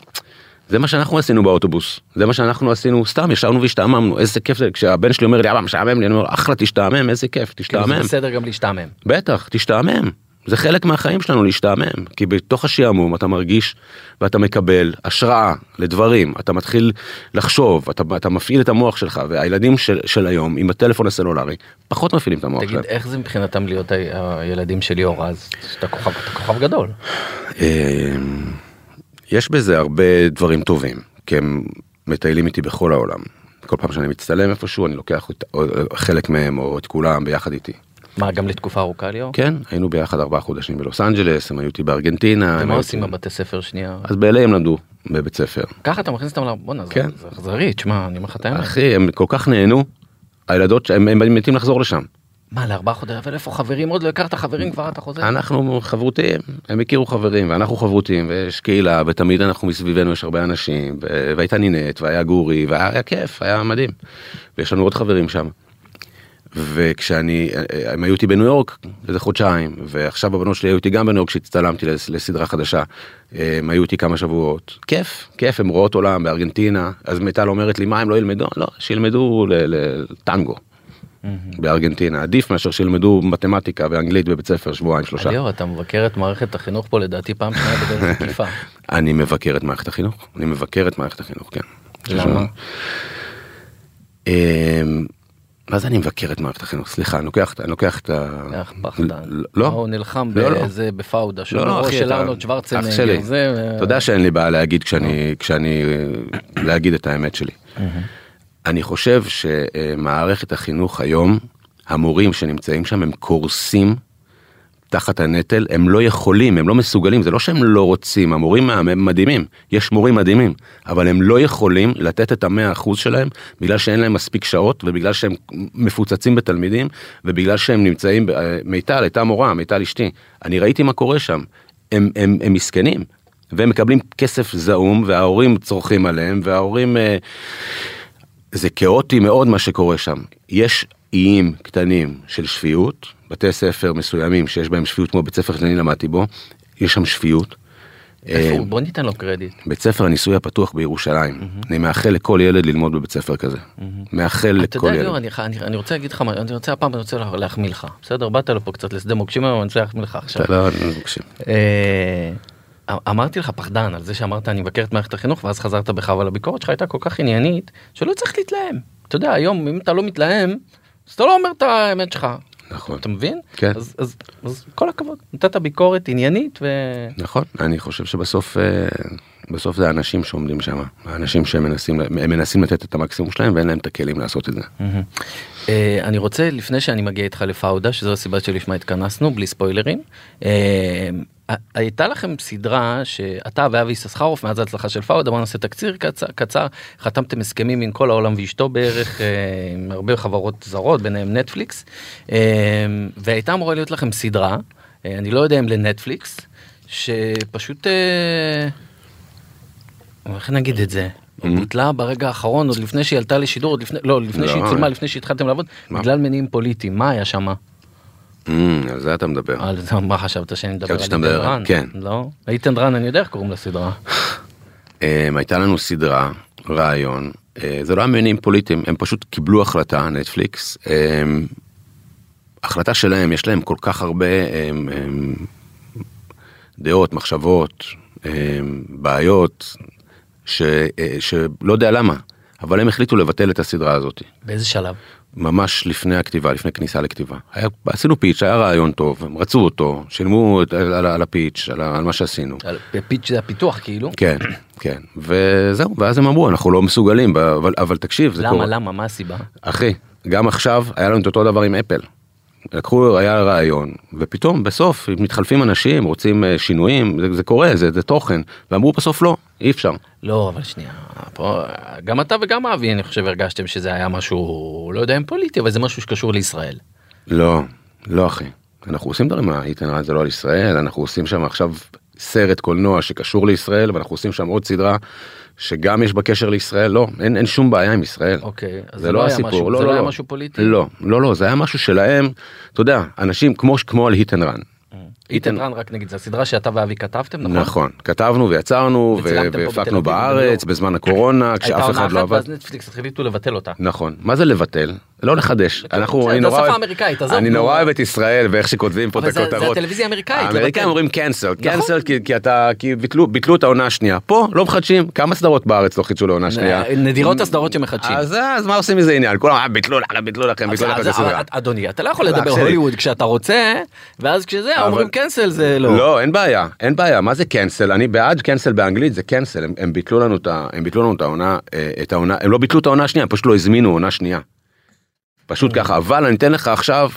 זה מה שאנחנו עשינו באוטובוס זה מה שאנחנו עשינו סתם ישבנו והשתעממנו איזה כיף זה כשהבן שלי אומר לי אבא משעמם לי אני אומר אחלה תשתעמם איזה כיף כאילו תשתעמם זה בסדר גם להשתעמם. בטח תשתעמם זה חלק מהחיים שלנו להשתעמם כי בתוך השעמום אתה מרגיש ואתה מקבל השראה לדברים אתה מתחיל לחשוב אתה, אתה מפעיל את המוח שלך והילדים של, של היום עם הטלפון הסלולרי פחות מפעילים את המוח תגיד שלהם. איך זה מבחינתם להיות הילדים של ליאור אז שאתה כוכב אתה כוכב גדול. אמ, יש בזה הרבה דברים טובים כי הם מטיילים איתי בכל העולם. כל פעם שאני מצטלם איפשהו אני לוקח חלק מהם או את כולם ביחד איתי. מה גם לתקופה ארוכה ליאור? כן היינו ביחד ארבעה חודשים בלוס אנג'לס הם היו איתי בארגנטינה. ומה עושים בבתי ספר שנייה? אז ב-LA הם למדו בבית ספר. ככה אתה מכניס אותם ל... בואנה זה- כן. זה אכזרי תשמע אני אומר לך את האמת. אחי הם כל כך נהנו הילדות הם, מתים לחזור לשם מה לארבעה חודשים אבל איפה חברים עוד לא הכרת חברים כבר אתה חוזר. אנחנו חברותיים הם הכירו חברים ואנחנו חברותיים ויש קהילה ותמיד אנחנו מסביבנו יש הרבה אנשים והייתה נינט והיה גורי והיה היה כיף היה מדהים ויש לנו עוד חברים שם. וכשאני, הם היו איתי בניו יורק איזה חודשיים, ועכשיו הבנות שלי היו איתי גם בניו יורק כשהצטלמתי לס- לסדרה חדשה. הם היו איתי כמה שבועות. כיף, כיף, הם רואות עולם בארגנטינה. אז מיטל אומרת לי, מה הם לא ילמדו? לא, שילמדו ל- ל- טנגו בארגנטינה. עדיף מאשר שילמדו מתמטיקה ואנגלית בבית ספר שבועיים שלושה. ליאור, אתה מבקר את מערכת החינוך פה לדעתי פעם שנייה בדרך עקיפה. אני מבקר את מערכת החינוך, אני מבקר את מערכת החינוך, כן. למה? מה זה אני מבקר את מערכת החינוך? סליחה, אני לוקח, אני לוקח את ה... איך פחדן. לא. הוא נלחם לא, לא. בזה בפאודה, לא, לא, אחי, של ארנולד שוורצנגר. אתה יודע שאין לי בעיה להגיד כשאני, כשאני, להגיד את האמת שלי. אני חושב שמערכת החינוך היום, המורים שנמצאים שם הם קורסים תחת הנטל, הם לא יכולים, הם לא מסוגלים, זה לא שהם לא רוצים, המורים הם מדהימים, יש מורים מדהימים, אבל הם לא יכולים לתת את המאה אחוז שלהם בגלל שאין להם מספיק שעות ובגלל שהם מפוצצים בתלמידים ובגלל שהם נמצאים, אה, מיטל הייתה מורה, מיטל אשתי, אני ראיתי מה קורה שם, הם, הם, הם מסכנים. והם מקבלים כסף זעום וההורים צורכים עליהם וההורים אה, זה כאוטי מאוד מה שקורה שם. יש איים קטנים של שפיות, בתי ספר מסוימים שיש בהם שפיות כמו בית ספר שאני למדתי בו, יש שם שפיות. איפה אה, הוא? בוא ניתן לו קרדיט. בית ספר הניסוי הפתוח בירושלים, אני מאחל לכל ילד ללמוד בבית ספר כזה. מאחל אתה לכל יודע, ילד. ליאור, אני, אני, אני רוצה להגיד לך, אני רוצה הפעם, אני רוצה לה- להחמיא לך. בסדר, באת לפה קצת לשדה מוקשים היום, אני רוצה להחמיא לך עכשיו. אתה לא, אני מקשיב. אה, אמרתי לך פחדן על זה שאמרת אני מבקר את מערכת החינוך ואז חזרת בך אבל הביקורת שלך הייתה כל כך עניינית שלא צריך להתלהם. אתה יודע היום אם אתה לא מתלהם אז אתה לא אומר את האמת שלך. נכון. אתה מבין? כן. אז, אז, אז כל הכבוד נתת ביקורת עניינית ו... נכון, אני חושב שבסוף אה, בסוף זה האנשים שעומדים שם, האנשים שמנסים מנסים לתת את המקסימום שלהם ואין להם את הכלים לעשות את זה. אה, אני רוצה לפני שאני מגיע איתך לפאודה שזו הסיבה שלשמה התכנסנו בלי ספוילרים. הייתה לכם סדרה שאתה ואבי יששכרוף מאז ההצלחה של פאודה בוא נעשה תקציר קצר, קצר חתמתם הסכמים עם כל העולם ואשתו בערך אה, עם הרבה חברות זרות ביניהם נטפליקס אה, והייתה אמורה להיות לכם סדרה אה, אני לא יודע אם לנטפליקס שפשוט איך נגיד את זה. בוטלה ברגע האחרון עוד לפני שהיא עלתה לשידור עוד לפני לא לפני לא, שהיא. צולמה לפני שהתחלתם לעבוד? בגלל מניעים פוליטיים מה היה שם אמ, על זה אתה מדבר. על זה מה חשבת שאני מדבר על איתן מדבר, רן כן. לא איתן רן אני יודע איך קוראים לסדרה אמ, הייתה לנו סדרה, רעיון, אה, זה לא היה מעניינים פוליטיים, הם פשוט קיבלו החלטה, נטפליקס, אמ, החלטה שלהם, יש להם כל כך הרבה דעות, מחשבות, בעיות, ש- אה, שלא יודע למה, אבל הם החליטו לבטל את הסדרה הזאת. באיזה שלב ממש לפני הכתיבה, לפני כניסה לכתיבה. היה, עשינו פיץ', היה רעיון טוב, הם רצו אותו, שילמו את- על, על, על הפיץ', על, על מה שעשינו. על- בפיץ' זה הפיתוח כאילו כן, כן, וזהו, ואז הם אמרו, אנחנו לא מסוגלים, אבל, אבל תקשיב, זה למה קורה. למה מה הסיבה אחי, גם עכשיו היה לנו את אותו דבר עם אפל. לקחו, היה רעיון, ופתאום בסוף מתחלפים אנשים, רוצים אה, שינויים, זה, זה קורה, זה, זה תוכן, ואמרו בסוף לא, אי אפשר. לא אבל שנייה פה גם אתה וגם אבי אני חושב הרגשתם שזה היה משהו לא יודע אם פוליטי אבל זה משהו שקשור לישראל. לא, לא אחי. אנחנו עושים דברים, איתן רן זה לא על ישראל, אנחנו עושים שם עכשיו סרט קולנוע שקשור לישראל, ואנחנו עושים שם עוד סדרה שגם יש בה קשר לישראל, לא, אין, אין שום בעיה עם ישראל. אוקיי אז זה לא היה הסיפור, משהו- לא, זה לא, לא היה לא. משהו פוליטי לא, לא, לא, זה היה משהו שלהם, אתה יודע, אנשים כמו, כמו על היטן רן. איתן רן רק נגיד זה הסדרה שאתה ואבי כתבתם נכון. נכון, כתבנו ויצרנו והפקנו בארץ. בזמן הקורונה הייתה כשאף עונה אחד לא אחת עבד. ואז נטפליקס החליטו לבטל אותה. נכון, מה זה לבטל? לא לחדש. אנחנו, אני נורא אוהב- אני נו. נורא אוהב את ישראל ואיך שכותבים פה את אבל זה- הכותרות. הטלוויזיה האמריקאית, האמריקאים. אומרים cancel, נכון. cancel כי- אתה, כי ביטלו ביטלו את העונה השנייה. פה לא מחדשים, כמה סדרות בארץ לא חידשו לעונה שנייה. נדירות הסדרות שמחדשים. אז אז מה עושים מזה עניין? כולם "אה, ביטלו לכם, ביטלו לכם, ביטלו לכם אדוני אתה לא יכול לדבר. הוליווד כשאתה רוצה ואז כשזה אומרים קנסל זה לא. לא, אין בעיה, אין בעיה, מה זה cancel? אני בעד cancel באנגלית, זה cancel, הם, ביטלו לנו את העונה, אה, הם לא ביטלו את העונה השנייה, פשוט לא הזמינו עונה שנייה. פשוט ככה, אבל אני אתן לך עכשיו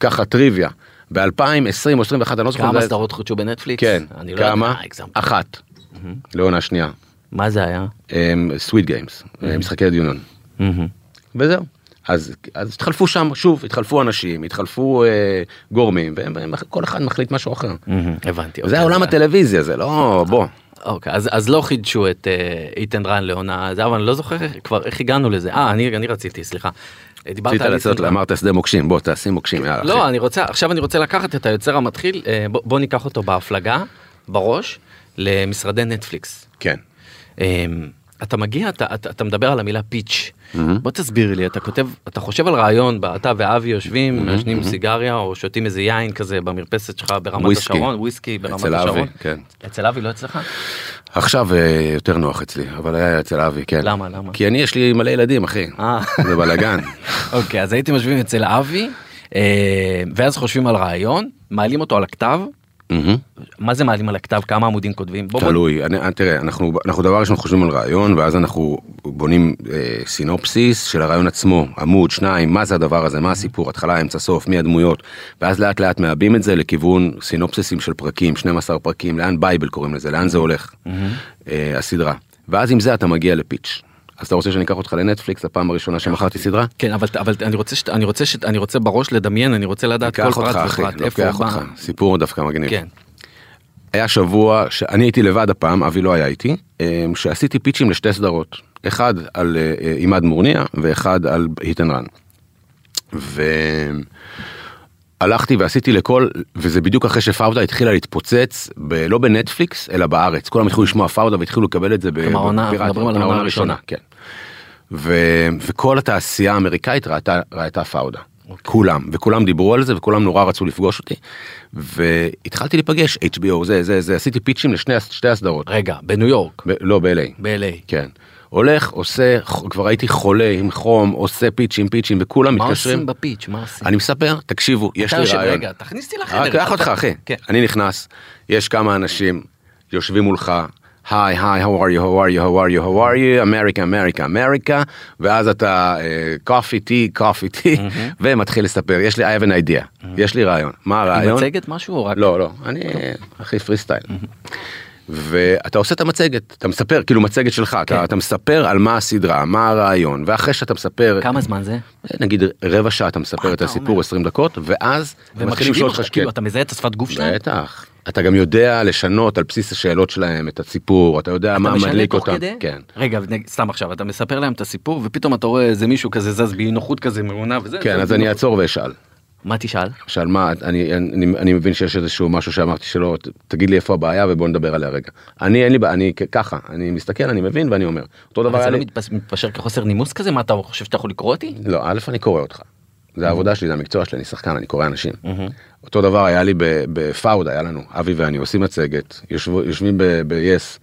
ככה טריוויה, ב-2020 או 21, אני לא זוכר, כמה זה- סדרות חודשו בנטפליקס? כן, אני לא כמה? אחת, לעונה שנייה, מה זה היה? סוויט גיימס, משחקי דיונון, וזהו. אז, אז התחלפו שם, שוב, התחלפו אנשים, התחלפו אה, גורמים, וכל אחד מחליט משהו אחר. הבנתי. זה אוקיי, העולם אז- הטלוויזיה, זה לא, בוא. אוקיי אז אז לא חידשו את אה, איתן רן לעונה זה אבל אני לא זוכר כבר איך הגענו לזה אה אני אני רציתי סליחה. דיברת על סדרה. אמרת שדה מוקשים, בוא תעשי מוקשים, יאללה. לא, אחי. אני רוצה, עכשיו אני רוצה לקחת את היוצר המתחיל, אה, בוא, בוא ניקח אותו בהפלגה, בראש, למשרדי נטפליקס. כן. אתה מגיע, אתה, אתה, אתה מדבר על המילה פיץ', בוא תסביר לי, אתה כותב, אתה חושב על רעיון, אתה ואבי יושבים, מעשנים סיגריה או שותים איזה יין כזה במרפסת שלך ברמת וויסקי. השרון, וויסקי ברמת אצל אבי, השרון. כן. אצל אבי לא אצלך? עכשיו אה, יותר נוח אצלי, אבל היה אצל אבי, כן. למה, למה? כי אני, יש לי מלא ילדים, אחי. אה. זה בלאגן. אוקיי, אז הייתם יושבים אצל אבי, אה, ואז חושבים על רעיון, מעלים אותו על הכתב, מהמם. מה זה מעלים על הכתב, כמה עמודים כותבים? בוא, בוא, תלוי, אני, תראה, אנחנו, אנחנו דבר ראשון חושבים על רעיון, ואז אנחנו בונים אה, סינופסיס של הרעיון עצמו, עמוד, שניים, מה זה הדבר הזה, מה הסיפור, התחלה, אמצע, סוף, מי הדמויות, ואז לאט לאט מעבים את זה לכיוון סינופסיסים של פרקים, 12 פרקים, לאן bible קוראים לזה, לאן זה הולך, אה, הסדרה. ואז עם זה אתה מגיע ל pitch. אז אתה רוצה שאני אקח אותך לנטפליקס, הפעם הראשונה שמכרתי סדרה? כן, אבל, אבל אני רוצה, שת, אני רוצה, שת, אני רוצה בראש לדמיין, אני רוצה לדעת כל פרט אותך, אחי, ופרט, איפה לוקח הוא אותך, בא. סיפור דווקא מגניב. כן. היה שבוע שאני הייתי לבד הפעם, אבי לא היה איתי, אה, שעשיתי פיצ'ים לשתי סדרות, אחד על אה, אה, עימאד מורניה ואחד על Hit and Run. והלכתי ועשיתי לכל, וזה בדיוק אחרי שפאודה התחילה להתפוצץ, ב, לא בנטפליקס, אלא בארץ. כולם התחילו לשמוע פאודה והתחילו לקבל את זה ב- כלומר. מדברים על העונה הראשונה. כן. ו, וכל התעשייה האמריקאית ראתה, ראתה פאודה. אוקיי. כולם, וכולם דיברו על זה, וכולם נורא רצו לפגוש אותי. והתחלתי להיפגש, HBO, זה, זה, זה, עשיתי פיצ'ים לשני שתי הסדרות. רגע, בניו יורק, ב, לא, ב-LA. ב-LA. כן. הולך, עושה, כבר הייתי חולה עם חום, עושה פיצ'ים, פיצ'ים, וכולם מה מתקשרים. עושים בפיץ'? מה עושים? אני מספר, תקשיבו, יש לי רעיון. רגע, תכניס אותי לחדר. רק קח אותך, אחי. כן. אני נכנס, יש כמה אנשים יושבים מולך, היי, היי, how are you, how are you, how are you, how are you, אמריקה, אמריקה, אמריקה, ואז אתה קופי, טי, קופי, טי, ומתחיל לספר, יש לי, I have an idea, יש לי רעיון. מה הרעיון? מצגת משהו או רק... לא, לא, אני הכי פרי סטייל. ואתה עושה את המצגת, אתה מספר, כאילו מצגת שלך, כן. אתה, אתה מספר על מה הסדרה, מה הרעיון, ואחרי שאתה מספר, כמה זמן זה? נגיד רבע שעה אתה מספר את הסיפור אומר? 20 דקות, ואז ומקשיבים לך, כאילו שכן. אתה מזהה את השפת גוף שלהם? בטח. אתה גם יודע לשנות על בסיס השאלות שלהם את הסיפור, אתה יודע מה אתה משנה מדליק אותם. כדי? כן. רגע, סתם עכשיו, אתה מספר להם את הסיפור, ופתאום אתה רואה איזה מישהו כזה זז באי נוחות כזה מעונה וזה. כן, אז אני נוחות. אעצור ואשאל. מה תשאל? שאל מה, אני, אני, אני מבין שיש איזשהו משהו שאמרתי שלא, תגיד לי איפה הבעיה ובוא נדבר עליה רגע. אני אין לי בעיה, אני ככה, אני מסתכל, אני מבין ואני אומר. אותו דבר אבל היה זה לא לי, מתפס- מתפשר כחוסר נימוס כזה? מה אתה חושב שאתה יכול לקרוא אותי? לא, א' אני קורא אותך. זה העבודה שלי, זה המקצוע שלי, אני שחקן, אני קורא אנשים. אותו דבר היה לי בפאוד, היה לנו, אבי ואני עושים מצגת, יושבים ב-yes.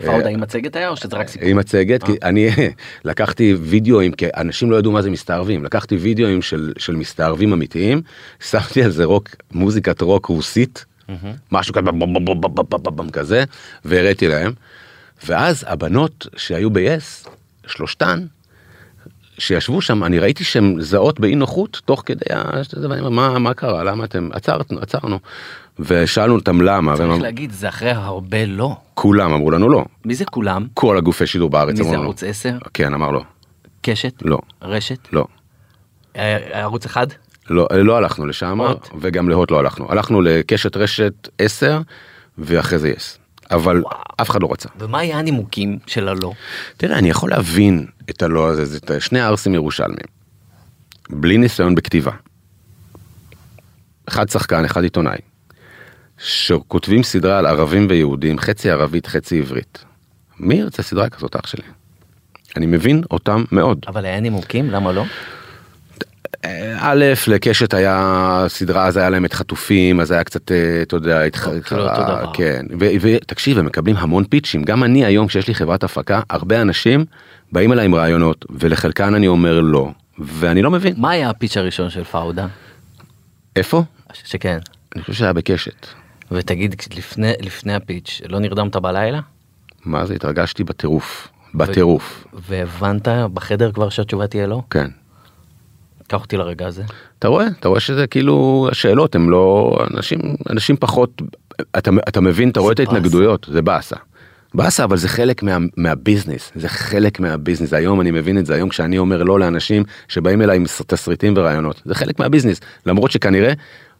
אה, פאודה עם מצגת היה או שזה רק סיפור? עם מצגת, אה. כי אני לקחתי וידאוים, כי אנשים לא ידעו מה זה מסתערבים, לקחתי וידאוים של, של מסתערבים אמיתיים, שמתי על זה רוק, מוזיקת רוק רוסית, משהו כזה, כזה, והראיתי להם, ואז הבנות שהיו ביס, שלושתן, שישבו שם, אני ראיתי שהן זהות באי נוחות תוך כדי, מה קרה, למה אתם, עצרנו, עצרנו. ושאלנו אותם למה, והם צריך אמרו- להגיד, זה אחרי הרבה לא. כולם אמרו לנו לא, מי זה כולם? כל הגופי שידור בארץ מי אמרו זה לנו, ערוץ 10? כן, אמר לא, קשת? לא, רשת? לא. אה, ערוץ אחד? לא, לא הלכנו לשם, הוט? וגם להוט לא הלכנו. הלכנו לקשת רשת 10, ואחרי זה יס. אבל וואו. אף אחד לא רצה. ומה היה הנימוקים של הלא? תראה, אני יכול להבין את הלא הזה, זה את שני ערסים ירושלמים. בלי ניסיון בכתיבה. אחד שחקן, אחד עיתונאי. שכותבים סדרה על ערבים ויהודים, חצי ערבית, חצי עברית. מי ירצה סדרה כזאת, אח שלי? אני מבין אותם מאוד. אבל היה נימוקים? למה לא? א', לקשת היה סדרה, אז היה להם את חטופים, אז היה קצת, אה, אתה יודע, התח- כאילו אותו דבר. כן, ותקשיב, הם מקבלים המון פיצ'ים, גם אני היום, כשיש לי חברת הפקה, הרבה אנשים באים אליי עם רעיונות, ולחלקן אני אומר לא, ואני לא מבין. מה היה הפיץ' הראשון של פאודה? איפה? שכן. אני חושב שהיה בקשת. ותגיד, לפני, לפני הפיץ', לא נרדמת בלילה? מה זה, התרגשתי בטירוף, בטירוף, והבנת בחדר כבר שהתשובה תהיה לא? כן. קח אותי לרגע הזה. אתה רואה, אתה רואה שזה כאילו, השאלות הם לא, אנשים, אנשים פחות, אתה, אתה מבין, אתה רואה את. ההתנגדויות, זה באסה. באסה, אבל זה חלק מה, מהביזנס, זה חלק מהביזנס, היום אני מבין את זה, היום כשאני אומר לא לאנשים שבאים אליי עם תסריטים ורעיונות, זה חלק מהביזנס, למרות שכנראה,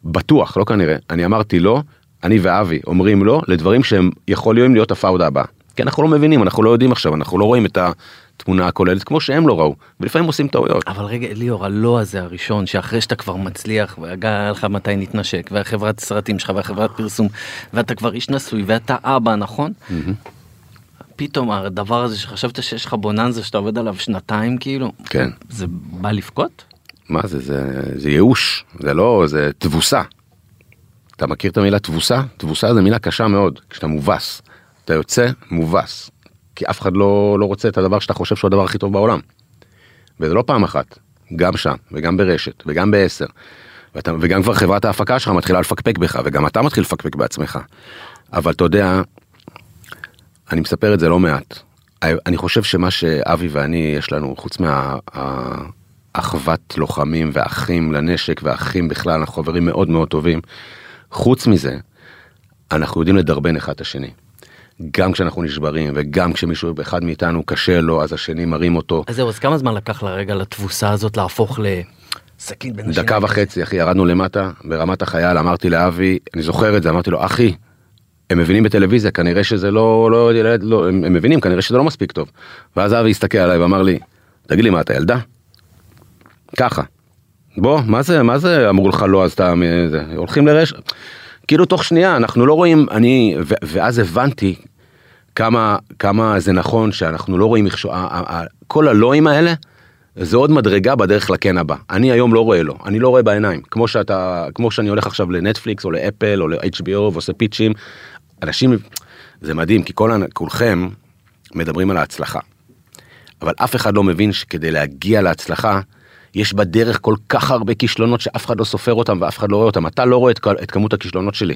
בטוח, לא כנראה, אני אמרתי לא, אני ואבי אומרים לא לדברים שהם יכולים להיות הפאודה הבאה. כי אנחנו לא מבינים, אנחנו לא יודעים עכשיו, אנחנו לא רואים את התמונה הכוללת כמו שהם לא ראו, ולפעמים עושים טעויות. אבל רגע, ליאור, הלא הזה הראשון, שאחרי שאתה כבר מצליח, והיה לך מתי נתנשק, והחברת סרטים שלך, והחברת פרסום, ואתה כבר איש נשוי, ואתה אבא, נכון? פתאום הדבר הזה שחשבת שיש לך בוננזה שאתה עובד עליו שנתיים, כאילו, כן. זה בא לבכות? מה זה, זה, זה ייאוש, זה לא, זה תבוסה. אתה מכיר את המילה תבוסה? תבוסה זה מילה קשה מאוד, כשאתה מובס. אתה יוצא מובס. כי אף אחד לא, לא רוצה את הדבר שאתה חושב שהוא הדבר הכי טוב בעולם. וזה לא פעם אחת, גם שם, וגם ברשת, וגם בעשר. ואתה, וגם כבר חברת ההפקה שלך מתחילה לפקפק בך, וגם אתה מתחיל לפקפק בעצמך. אבל אתה יודע, אני מספר את זה לא מעט. אני חושב שמה שאבי ואני יש לנו, חוץ מהאחוות לוחמים ואחים לנשק ואחים בכלל, אנחנו חברים מאוד מאוד טובים. חוץ מזה, אנחנו יודעים לדרבן אחד את השני. גם כשאנחנו נשברים וגם כשמישהו אחד מאיתנו קשה לו אז השני מרים אותו. אז זהו, אז כמה זמן לקח לרגע לתבוסה הזאת להפוך לסכין בין השני? דקה וחצי אחי ירדנו למטה ברמת החייל אמרתי לאבי אני זוכר את זה אמרתי לו אחי. הם מבינים בטלוויזיה כנראה שזה לא לא, לא, לא הם, הם מבינים כנראה שזה לא מספיק טוב. ואז אבי הסתכל עליי ואמר לי תגיד לי מה אתה ילדה? ככה. בוא מה זה מה זה אמרו לך לא אז אתה הולכים לרש... כאילו תוך שנייה אנחנו לא רואים אני ו, ואז הבנתי כמה כמה זה נכון שאנחנו לא רואים מכשול כל הלואים האלה זה עוד מדרגה בדרך לכן הבא אני היום לא רואה לו אני לא רואה בעיניים כמו שאתה כמו שאני הולך עכשיו לנטפליקס או לאפל או ל-HBO ועושה פיצ'ים אנשים זה מדהים כי כל כולכם מדברים על ההצלחה. אבל אף אחד לא מבין שכדי להגיע להצלחה יש בדרך כל כך הרבה כישלונות שאף אחד לא סופר אותם ואף אחד לא רואה אותם. אתה לא רואה את, את כמות הכישלונות שלי.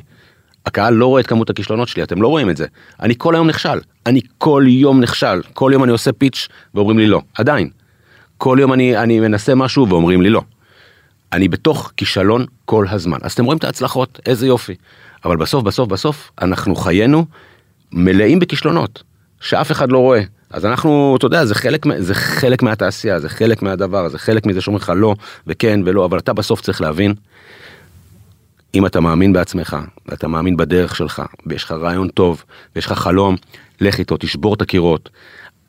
הקהל לא רואה את כמות הכישלונות שלי, אתם לא רואים את זה. אני כל היום נכשל. אני כל יום נכשל. כל יום אני עושה פיץ' ואומרים לי לא. עדיין. כל יום אני, אני מנסה משהו ואומרים לי לא. אני בתוך כישלון כל הזמן. אז אתם רואים את ההצלחות, איזה יופי. אבל בסוף, בסוף, בסוף, אנחנו חיינו מלאים בכישלונות, שאף אחד לא רואה. אז אנחנו, אתה יודע, זה חלק, זה חלק מהתעשייה, זה חלק מהדבר, זה חלק מזה שאומרים לך לא וכן ולא, אבל אתה בסוף צריך להבין, אם אתה מאמין בעצמך, ואתה מאמין בדרך שלך, ויש לך רעיון טוב, ויש לך חלום, לך איתו, תשבור את הקירות,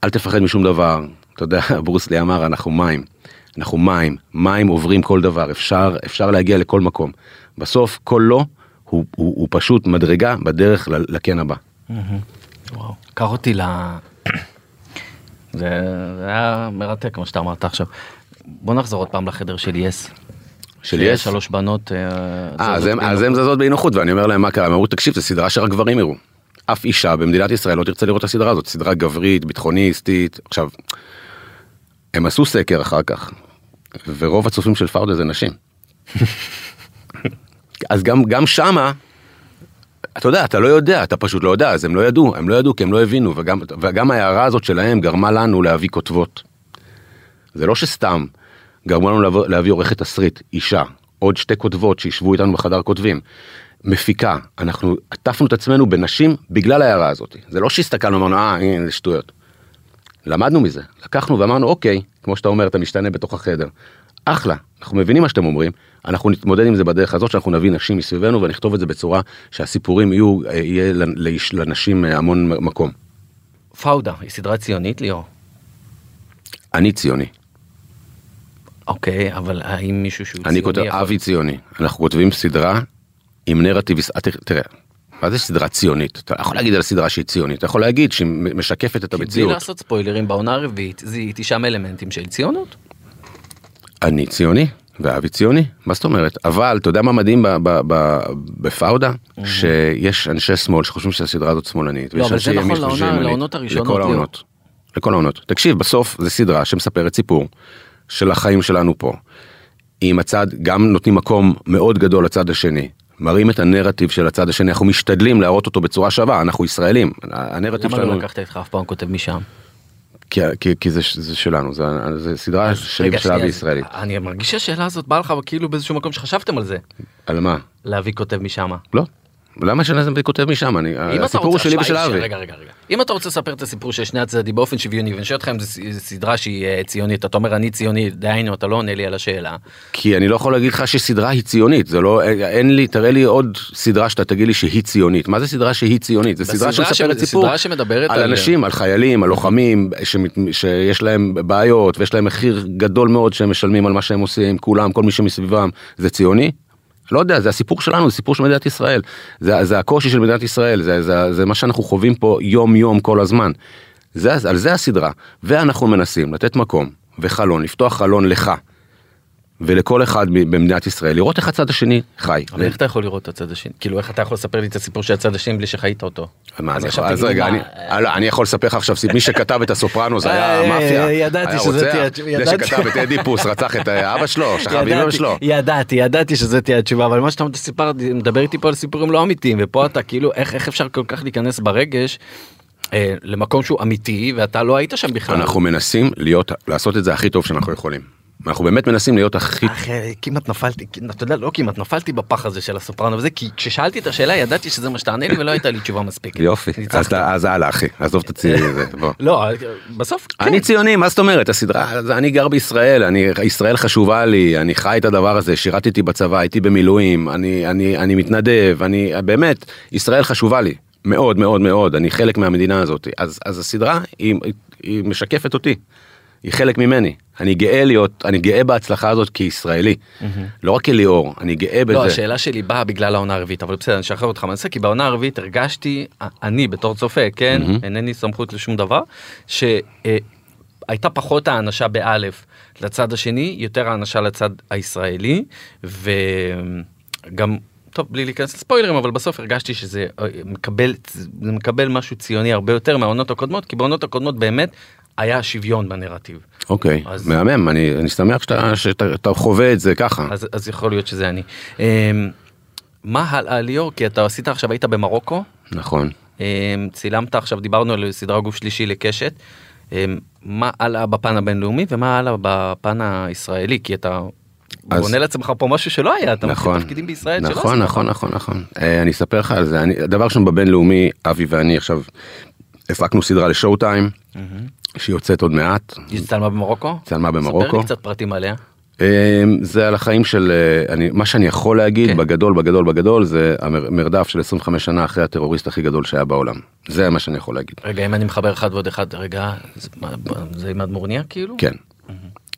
אל תפחד משום דבר. אתה יודע, ברוסלי אמר, אנחנו מים. אנחנו מים, מים עוברים כל דבר, אפשר, אפשר להגיע לכל מקום. בסוף, כל לא, הוא, הוא, הוא פשוט מדרגה בדרך לקן הבא. וואו, קח אותי ל... זה, זה היה מרתק כמו שאתה אמרת עכשיו. בוא נחזור עוד פעם לחדר של יס. של יס? שלוש בנות. אה, אז הם זזות באי-נוחות ואני אומר להם מה קרה, הם אמרו תקשיב זה סדרה שרק גברים יראו. אף אישה במדינת ישראל לא תרצה לראות את הסדרה הזאת, סדרה גברית, ביטחוניסטית, עכשיו, הם עשו סקר אחר כך, ורוב הצופים של פאודה זה נשים. אז גם, גם שמה, אתה יודע, אתה לא יודע, אתה פשוט לא יודע, אז הם לא ידעו, הם לא ידעו כי הם לא הבינו, וגם, וגם ההערה הזאת שלהם גרמה לנו להביא כותבות. זה לא שסתם גרמו לנו להביא, להביא עורכת תסריט, אישה, עוד שתי כותבות שישבו איתנו בחדר כותבים. מפיקה, אנחנו עטפנו את עצמנו בנשים בגלל ההערה הזאת. זה לא שהסתכלנו ואמרנו, אה, הנה, זה שטויות. למדנו מזה, לקחנו ואמרנו, אוקיי, כמו שאתה אומר, אתה משתנה בתוך החדר. אחלה, אנחנו מבינים מה שאתם אומרים, אנחנו נתמודד עם זה בדרך הזאת שאנחנו נביא נשים מסביבנו ונכתוב את זה בצורה שהסיפורים יהיו, יהיה לנשים המון מקום. פאודה היא סדרה ציונית ליאור? אני ציוני. אוקיי, אבל האם מישהו שהוא ציוני? אני כותב אבי ציוני, אנחנו כותבים סדרה עם נרטיב, תראה, מה זה סדרה ציונית? אתה יכול להגיד על סדרה שהיא ציונית, אתה יכול להגיד שהיא משקפת את המציאות. בלי לעשות ספוילרים בעונה הרביעית, זה תשעה אלמנטים של ציונות? אני ציוני, ואבי ציוני, מה זאת אומרת? אבל אתה יודע מה מדהים בפאודה? שיש אנשי שמאל שחושבים שהסדרה הזאת שמאלנית. לא, אבל זה נכון לעונות הראשונות. לכל העונות. לכל העונות. תקשיב, בסוף זה סדרה שמספרת סיפור של החיים שלנו פה. עם הצד, גם נותנים מקום מאוד גדול לצד השני. מראים את הנרטיב של הצד השני, אנחנו משתדלים להראות אותו בצורה שווה, אנחנו ישראלים. הנרטיב שלנו... למה לא לקחת איתך אף פעם כותב משם? כי, כי, כי זה, זה שלנו, זה, זה סדרה שלי ושלה בישראלית. אני מרגיש שהשאלה הזאת באה לך כאילו באיזשהו מקום שחשבתם על זה. על מה? להביא כותב משם. לא. למה שאני כותב משם? אני, הסיפור שלי ושל אבי. רגע, רגע, רגע. אם אתה רוצה לספר את הסיפור של שני הצדדים באופן שוויוני ואני שואל אותך אם זו סדרה שהיא אה, ציונית, אתה אומר אני ציוני, דהיינו, אתה לא עונה לי על השאלה. כי אני לא יכול להגיד לך שסדרה היא ציונית, זה לא, אין לי, תראה לי עוד סדרה שאתה תגיד לי שהיא ציונית. מה זה סדרה שהיא ציונית? זה סדרה שמספרת סיפור סדרה שמדברת על אנשים, על חיילים, על לוחמים, שיש להם בעיות ויש להם מחיר גדול מאוד שהם משלמים על מה שהם עושים, כולם, כל מי שמסביבם, זה ציוני? לא יודע, זה הסיפור שלנו, זה סיפור של מדינת ישראל. זה, זה הקושי של מדינת ישראל, זה, זה, זה מה שאנחנו חווים פה יום יום כל הזמן. זה, על זה הסדרה. ואנחנו מנסים לתת מקום וחלון, לפתוח חלון לך ולכל אחד במדינת ישראל, לראות איך הצד השני חי. אבל איך אתה יכול לראות את הצד השני? כאילו איך אתה יכול לספר לי את הסיפור של הצד השני בלי שחיית אותו? מה, אני יכול- אז רגע, אני- אה, יכול לספר לך עכשיו, מי שכתב את הסופרנו זה אה, היה מאפיה. אה, ידעתי שזה. תהיה- זה ידעתי. שכתב את אדיפוס רצח את אה, אבא שלו, שכב עם אמא ידעתי, שלו. ידעתי, ידעתי שזה תהיה התשובה, אבל מה שאתה סיפר, מדבר איתי פה על סיפורים לא אמיתיים, ופה אתה כאילו, איך אפשר כל כך להיכנס ברגש אה, למקום שהוא אמיתי, ואתה לא היית שם בכלל. אנחנו מנסים להיות, לעשות את זה הכי טוב שאנחנו יכולים. אנחנו באמת מנסים להיות הכי... אחי, כמעט נפלתי, אתה יודע, לא כמעט, נפלתי בפח הזה של הסופרנו וזה, כי כששאלתי את השאלה ידעתי שזה מה שתענה לי ולא הייתה לי תשובה מספיקת. יופי, אז הלאה אחי, עזוב את הציונים. זה, בוא. לא, בסוף, כן. אני ציוני, מה זאת אומרת? הסדרה, אני גר בישראל, אני, ישראל חשובה לי, אני חי את הדבר הזה, שירתתי בצבא, הייתי במילואים, אני, אני, אני מתנדב, אני, באמת, ישראל חשובה לי, מאוד מאוד מאוד, אני חלק מהמדינה הזאת. אז, אז הסדרה, היא, היא משקפת אותי, היא חלק ממני. אני גאה להיות, אני גאה בהצלחה הזאת כישראלי, לא רק כליאור, אני גאה בזה. לא, השאלה שלי באה בגלל העונה הרביעית, אבל בסדר, אני אשחרר אותך מהנושא, כי בעונה הרביעית הרגשתי, אני בתור צופה, כן, אינני סמכות לשום דבר, שהייתה פחות האנשה באלף לצד השני, יותר האנשה לצד הישראלי, וגם... טוב, בלי להיכנס לספוילרים, אבל בסוף הרגשתי שזה אה, מקבל, זה מקבל משהו ציוני הרבה יותר מהעונות הקודמות, כי בעונות הקודמות באמת היה שוויון בנרטיב. אוקיי, אז- מהמם, אני, אני שמח שאתה, שאתה אתה חווה את זה ככה. אז, אז יכול להיות שזה אני. אמ, מה הלאה ליאור? כי אתה עשית עכשיו, היית במרוקו, נכון. אמ, צילמת עכשיו, דיברנו על סדרה גוף שלישי לקשת. אמ, מה הלאה בפן הבינלאומי ומה הלאה בפן הישראלי? כי אתה אז- בונה לעצמך פה משהו שלא היה, אתה מתחיל נכון, תפקידים בישראל שלא נכון, עשית. נכון, נכון, נכון. אה, אני אספר לך על זה. אני, דבר ראשון בבינלאומי, אבי ואני עכשיו הפקנו סדרה לשואו טיים, שיוצאת עוד מעט. היא הצטלמה במרוקו? צלמה ספר במרוקו. לי קצת פרטים עליה. אה, זה על החיים של, אה, אני, מה שאני יכול להגיד כן. בגדול, בגדול, בגדול, זה המרדף של 25 שנה אחרי הטרוריסט הכי גדול שהיה בעולם. זה מה שאני יכול להגיד. רגע, אם אני מחבר אחד ועוד אחד, רגע, זה- זה עם אדמו"רניה כאילו? כן.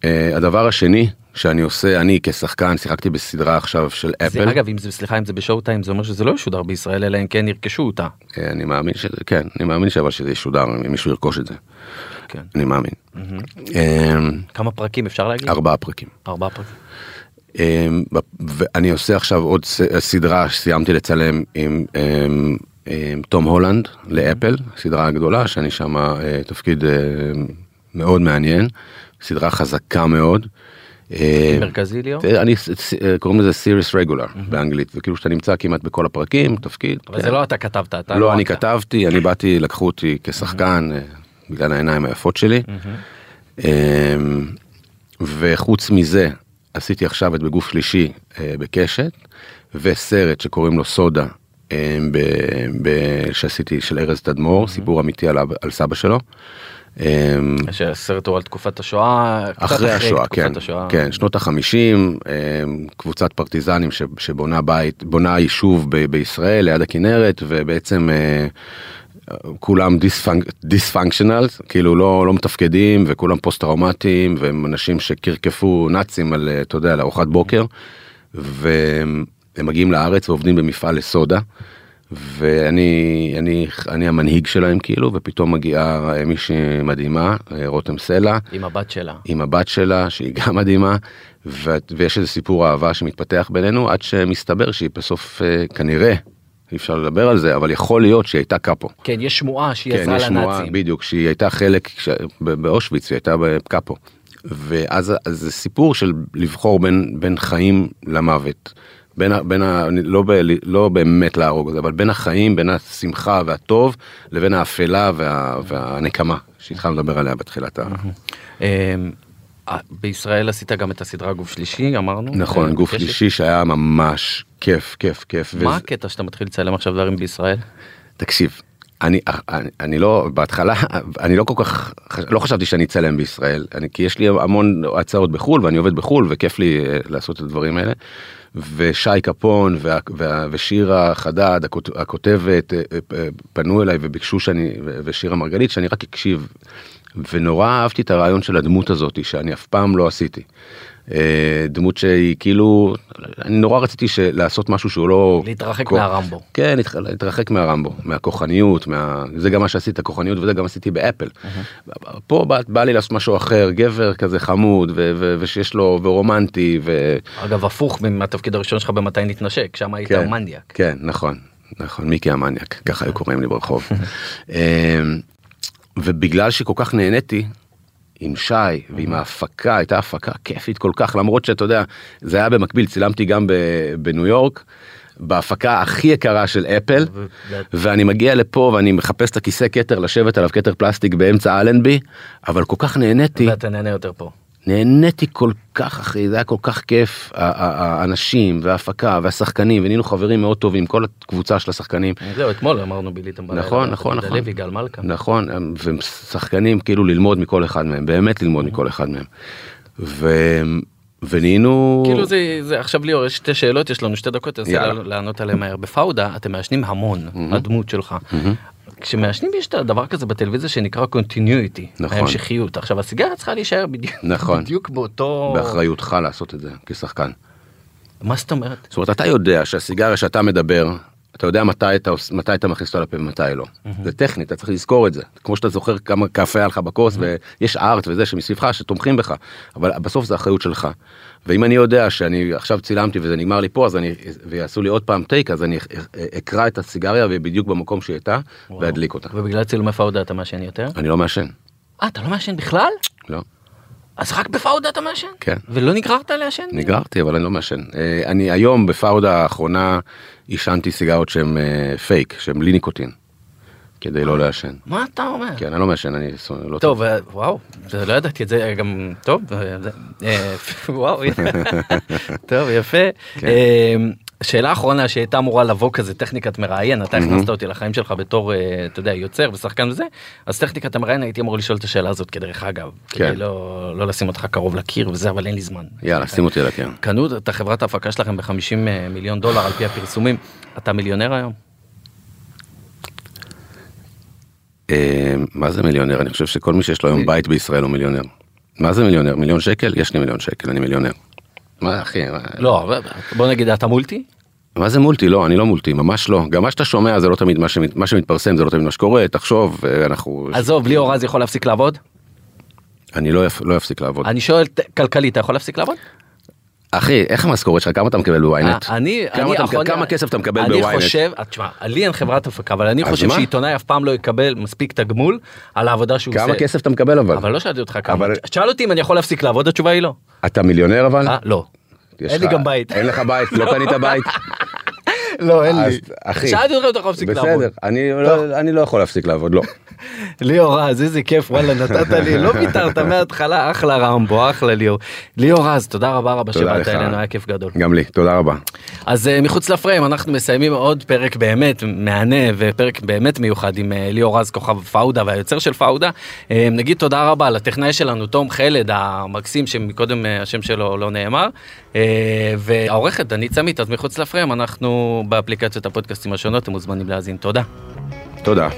אה, הדבר השני שאני עושה, אני כשחקן, שיחקתי בסדרה עכשיו של זה, אפל. אגב, אם זה, סליחה, אם זה בשואו טיים, זה אומר שזה לא ישודר בישראל, אלא אם כן ירכשו אותה. אה, אני מאמין שזה, כן, אני מאמין שאבל שזה ישודר, אם מישהו ירכוש את זה. כן. אני מאמין. אה, כמה פרקים אפשר להגיד? ארבעה פרקים. ארבעה פרקים. אמ, ואני עושה עכשיו עוד סדרה שסיימתי לצלם עם אמ, אמ, תום הולנד לאפל, סדרה גדולה שאני שם אה, תפקיד אה, מאוד מעניין, סדרה חזקה מאוד. אה, מרכזי ליאור? אני קוראים לזה סיריוס רגולר באנגלית, זה כאילו שאתה נמצא כמעט בכל הפרקים, תפקיד. אבל כן. זה לא אתה כתבת, אתה לא, אני אתה. כתבתי, אני באתי, לקחו אותי כשחקן בגלל העיניים היפות שלי. אמ, וחוץ מזה, עשיתי עכשיו את בגוף שלישי אה, בקשת, וסרט שקוראים לו סודה, אה, ב- ב- שעשיתי של ארז תדמור, סיפור אמיתי על על סבא שלו. אמ, שהסרט הוא על תקופת השואה, אחרי השואה, כן, השואה. כן, שנות החמישים, קבוצת פרטיזנים שבונה בית, בונה יישוב ב- בישראל ליד הכנרת, ובעצם אה, כולם דיספונקשיונל, כאילו לא, לא מתפקדים, וכולם פוסט טראומטיים, והם אנשים שקרקפו נאצים על, אה, אתה יודע, על ארוחת בוקר, והם הם מגיעים לארץ ועובדים במפעל לסודה. ואני אני, אני המנהיג שלהם כאילו ופתאום מגיעה מישהי מדהימה אה, רותם סלע עם הבת שלה. עם הבת שלה שהיא גם מדהימה ו- ויש איזה סיפור אהבה שמתפתח בינינו עד שמסתבר שהיא בסוף אה, כנראה אי אפשר לדבר על זה אבל יכול להיות שהיא הייתה קאפו. כן, יש שמועה שהיא כן, עזרה יש שמועה לנאצים. בדיוק שהיא הייתה חלק ב- באושוויץ היא הייתה בקאפו. ואז אז זה סיפור של לבחור בין בין חיים למוות. בין, בין ה, לא, ב, לא באמת להרוג אבל בין החיים בין השמחה והטוב לבין האפלה וה, והנקמה שהתחלנו לדבר עליה בתחילת ה... אה, בישראל עשית גם את הסדרה גוף שלישי אמרנו. נכון, אה, גוף יש- שלישי שהיה ממש כיף, כיף, כיף. מה הקטע שאתה מתחיל לצלם עכשיו דברים בישראל? תקשיב, אני, אני, אני לא, בהתחלה, אני לא כל כך, לא חשבתי שאני אצלם בישראל, אני, כי יש לי המון הצעות בחו"ל ואני עובד בחו"ל וכיף לי אה, לעשות את הדברים האלה. ושי קפון וה, וה, ושירה חדד, הכות- הכותבת, אה, אה, פנו אליי וביקשו שאני, ושירה מרגלית, שאני רק אקשיב. ונורא אהבתי את הרעיון של הדמות הזאת, שאני אף פעם לא עשיתי. אה, דמות שהיא כאילו, אני נורא רציתי לעשות משהו שהוא לא... להתרחק כל- מהרמבו. כן, להתרחק מהרמבו, מהכוחניות, מה... זה גם מה שעשית, הכוחניות, וזה גם עשיתי באפל. פה בא, בא לי לעשות משהו אחר, גבר כזה חמוד, ו- ו- ושיש לו, ורומנטי, ו... אגב הפוך מהתפקיד הראשון שלך במתי נתנשק שם היית כן, מניאק. כן, נכון, נכון, מיקי המניאק, ככה היו קוראים לי ברחוב. ובגלל שכל כך נהניתי, עם שי ועם ההפקה, הייתה הפקה כיפית כל כך, למרות שאתה יודע, זה היה במקביל, צילמתי גם בניו יורק, בהפקה הכי יקרה של אפל, ואני מגיע לפה ואני מחפש את הכיסא כתר, לשבת עליו כתר פלסטיק באמצע אלנבי, אבל כל כך נהניתי. ואתה נהנה יותר פה. נהניתי כל כך אחי זה היה כל כך כיף האנשים וההפקה והשחקנים ונהיינו חברים מאוד טובים כל הקבוצה של השחקנים זהו אתמול אמרנו ביליתם בלילה. נכון נכון נכון לוי גל מלכה. נכון ושחקנים כאילו ללמוד מכל אחד מהם באמת ללמוד מכל אחד מהם. ו- ונהיינו כאילו זה, זה עכשיו ליאור יש שתי שאלות יש לנו שתי דקות תנסה. לענות- לענות עליהן מהר בפאודה אתם מעשנים המון הדמות שלך. כשמעשנים יש את הדבר כזה בטלוויזיה שנקרא קונטיניויטי, נכון. ההמשכיות. עכשיו הסיגריה צריכה להישאר בדיוק, נכון. בדיוק באותו, באחריותך לעשות את זה כשחקן. מה זאת אומרת? זאת אומרת אתה יודע שהסיגריה שאתה מדבר אתה יודע מתי אתה מתי אתה מכניס אותה לפה ומתי לא. זה טכני אתה צריך לזכור את זה כמו שאתה זוכר כמה קפה היה לך בכוס ויש ארט וזה שמסביבך שתומכים בך אבל בסוף זה אחריות שלך. ואם אני יודע שאני עכשיו צילמתי וזה נגמר לי פה אז אני ויעשו לי עוד פעם טייק אז אני אקרא את הסיגריה ובדיוק במקום שהיא הייתה ואדליק אותה. ובגלל צילומי פאודה אתה מעשן יותר? אני לא מעשן. אה אתה לא מעשן בכלל? לא. אז רק בפאודה אתה מעשן? כן. ולא נגררת לעשן? נגררתי אבל אני לא מעשן. אה, אני היום בפאודה האחרונה עישנתי סיגרות שהן אה, פייק שהן בלי ניקוטין. כדי לא לעשן. מה אתה אומר? כן אני לא מעשן אני לא טוב אה, וואו לא ידעתי את זה גם טוב אה, אה, וואו. טוב יפה כן. אה, שאלה אחרונה שהייתה אמורה לבוא כזה טכניקת מראיין אתה הכנסת אותי לחיים שלך בתור אה, אתה יודע יוצר ושחקן וזה אז טכניקת המראיין הייתי אמור לשאול את השאלה הזאת כדרך אגב כן. כדי לא לא לשים אותך קרוב לקיר וזה אבל אין לי זמן. יאללה שים אותי הקרן. קנו את החברת ההפקה שלכם ב-50 מיליון דולר על פי הפרסומים אתה מיליונר היום? אה, מה זה מיליונר אני חושב שכל מי שיש לו היום בית בישראל הוא מיליונר. מה זה מיליונר מיליון שקל יש לי מיליון שקל אני מיליונר. מה אחי לא בוא נגיד אתה מולטי? מה זה מולטי לא אני לא מולטי ממש לא גם מה שאתה שומע זה לא תמיד מה שמת- מה שמתפרסם זה לא תמיד מה שקורה תחשוב אה, אנחנו עזוב ליאור רז יכול להפסיק לעבוד? אני לא לא אפסיק לעבוד. אני שואל כלכלית אתה יכול להפסיק לעבוד? אחי איך המשכורת שלך כמה אתה מקבל בוויינט? אה, אני, אני אתה- כמה כסף אתה מקבל אני בוויינט? חושב, אה, תשמע, לי אין חברת הפקה, אבל אני חושב? שעיתונאי אף פעם לא יקבל מספיק תגמול על העבודה שהוא עושה. כמה כסף אתה מקבל אבל? אבל לא שאלתי אותך כמה. שאל אותי אם אני יכול להפסיק לעבוד, התשובה היא לא. אתה מיליונר אבל? אה, לא. אין לי גם בית. אין לך בית לא קנית בית? לא, אין אחי, שאלתי אותך אם אתה יכול להפסיק לעבוד. בסדר אני לא- אני לא יכול להפסיק לעבוד לא. ליאור רז, איזה כיף, וואלה, נתת לי, לא ויתרת מההתחלה, אחלה רמבו, אחלה ליאור. ליאור רז, תודה רבה רבה שבאת. אלינו, היה כיף גדול. גם לי תודה רבה. אז uh, מחוץ לפריים אנחנו מסיימים עוד פרק באמת מהנה ופרק באמת מיוחד עם uh, ליאור רז כוכב פאודה והיוצר של פאודה. Uh, נגיד תודה רבה לטכנאי שלנו תום חלד המקסים שמקודם השם שלו לא נאמר והעורכת דנית סמית אז מחוץ לפריים אנחנו באפליקציות הפודקאסטים השונות אתם מוזמנים להאזין תודה. תודה.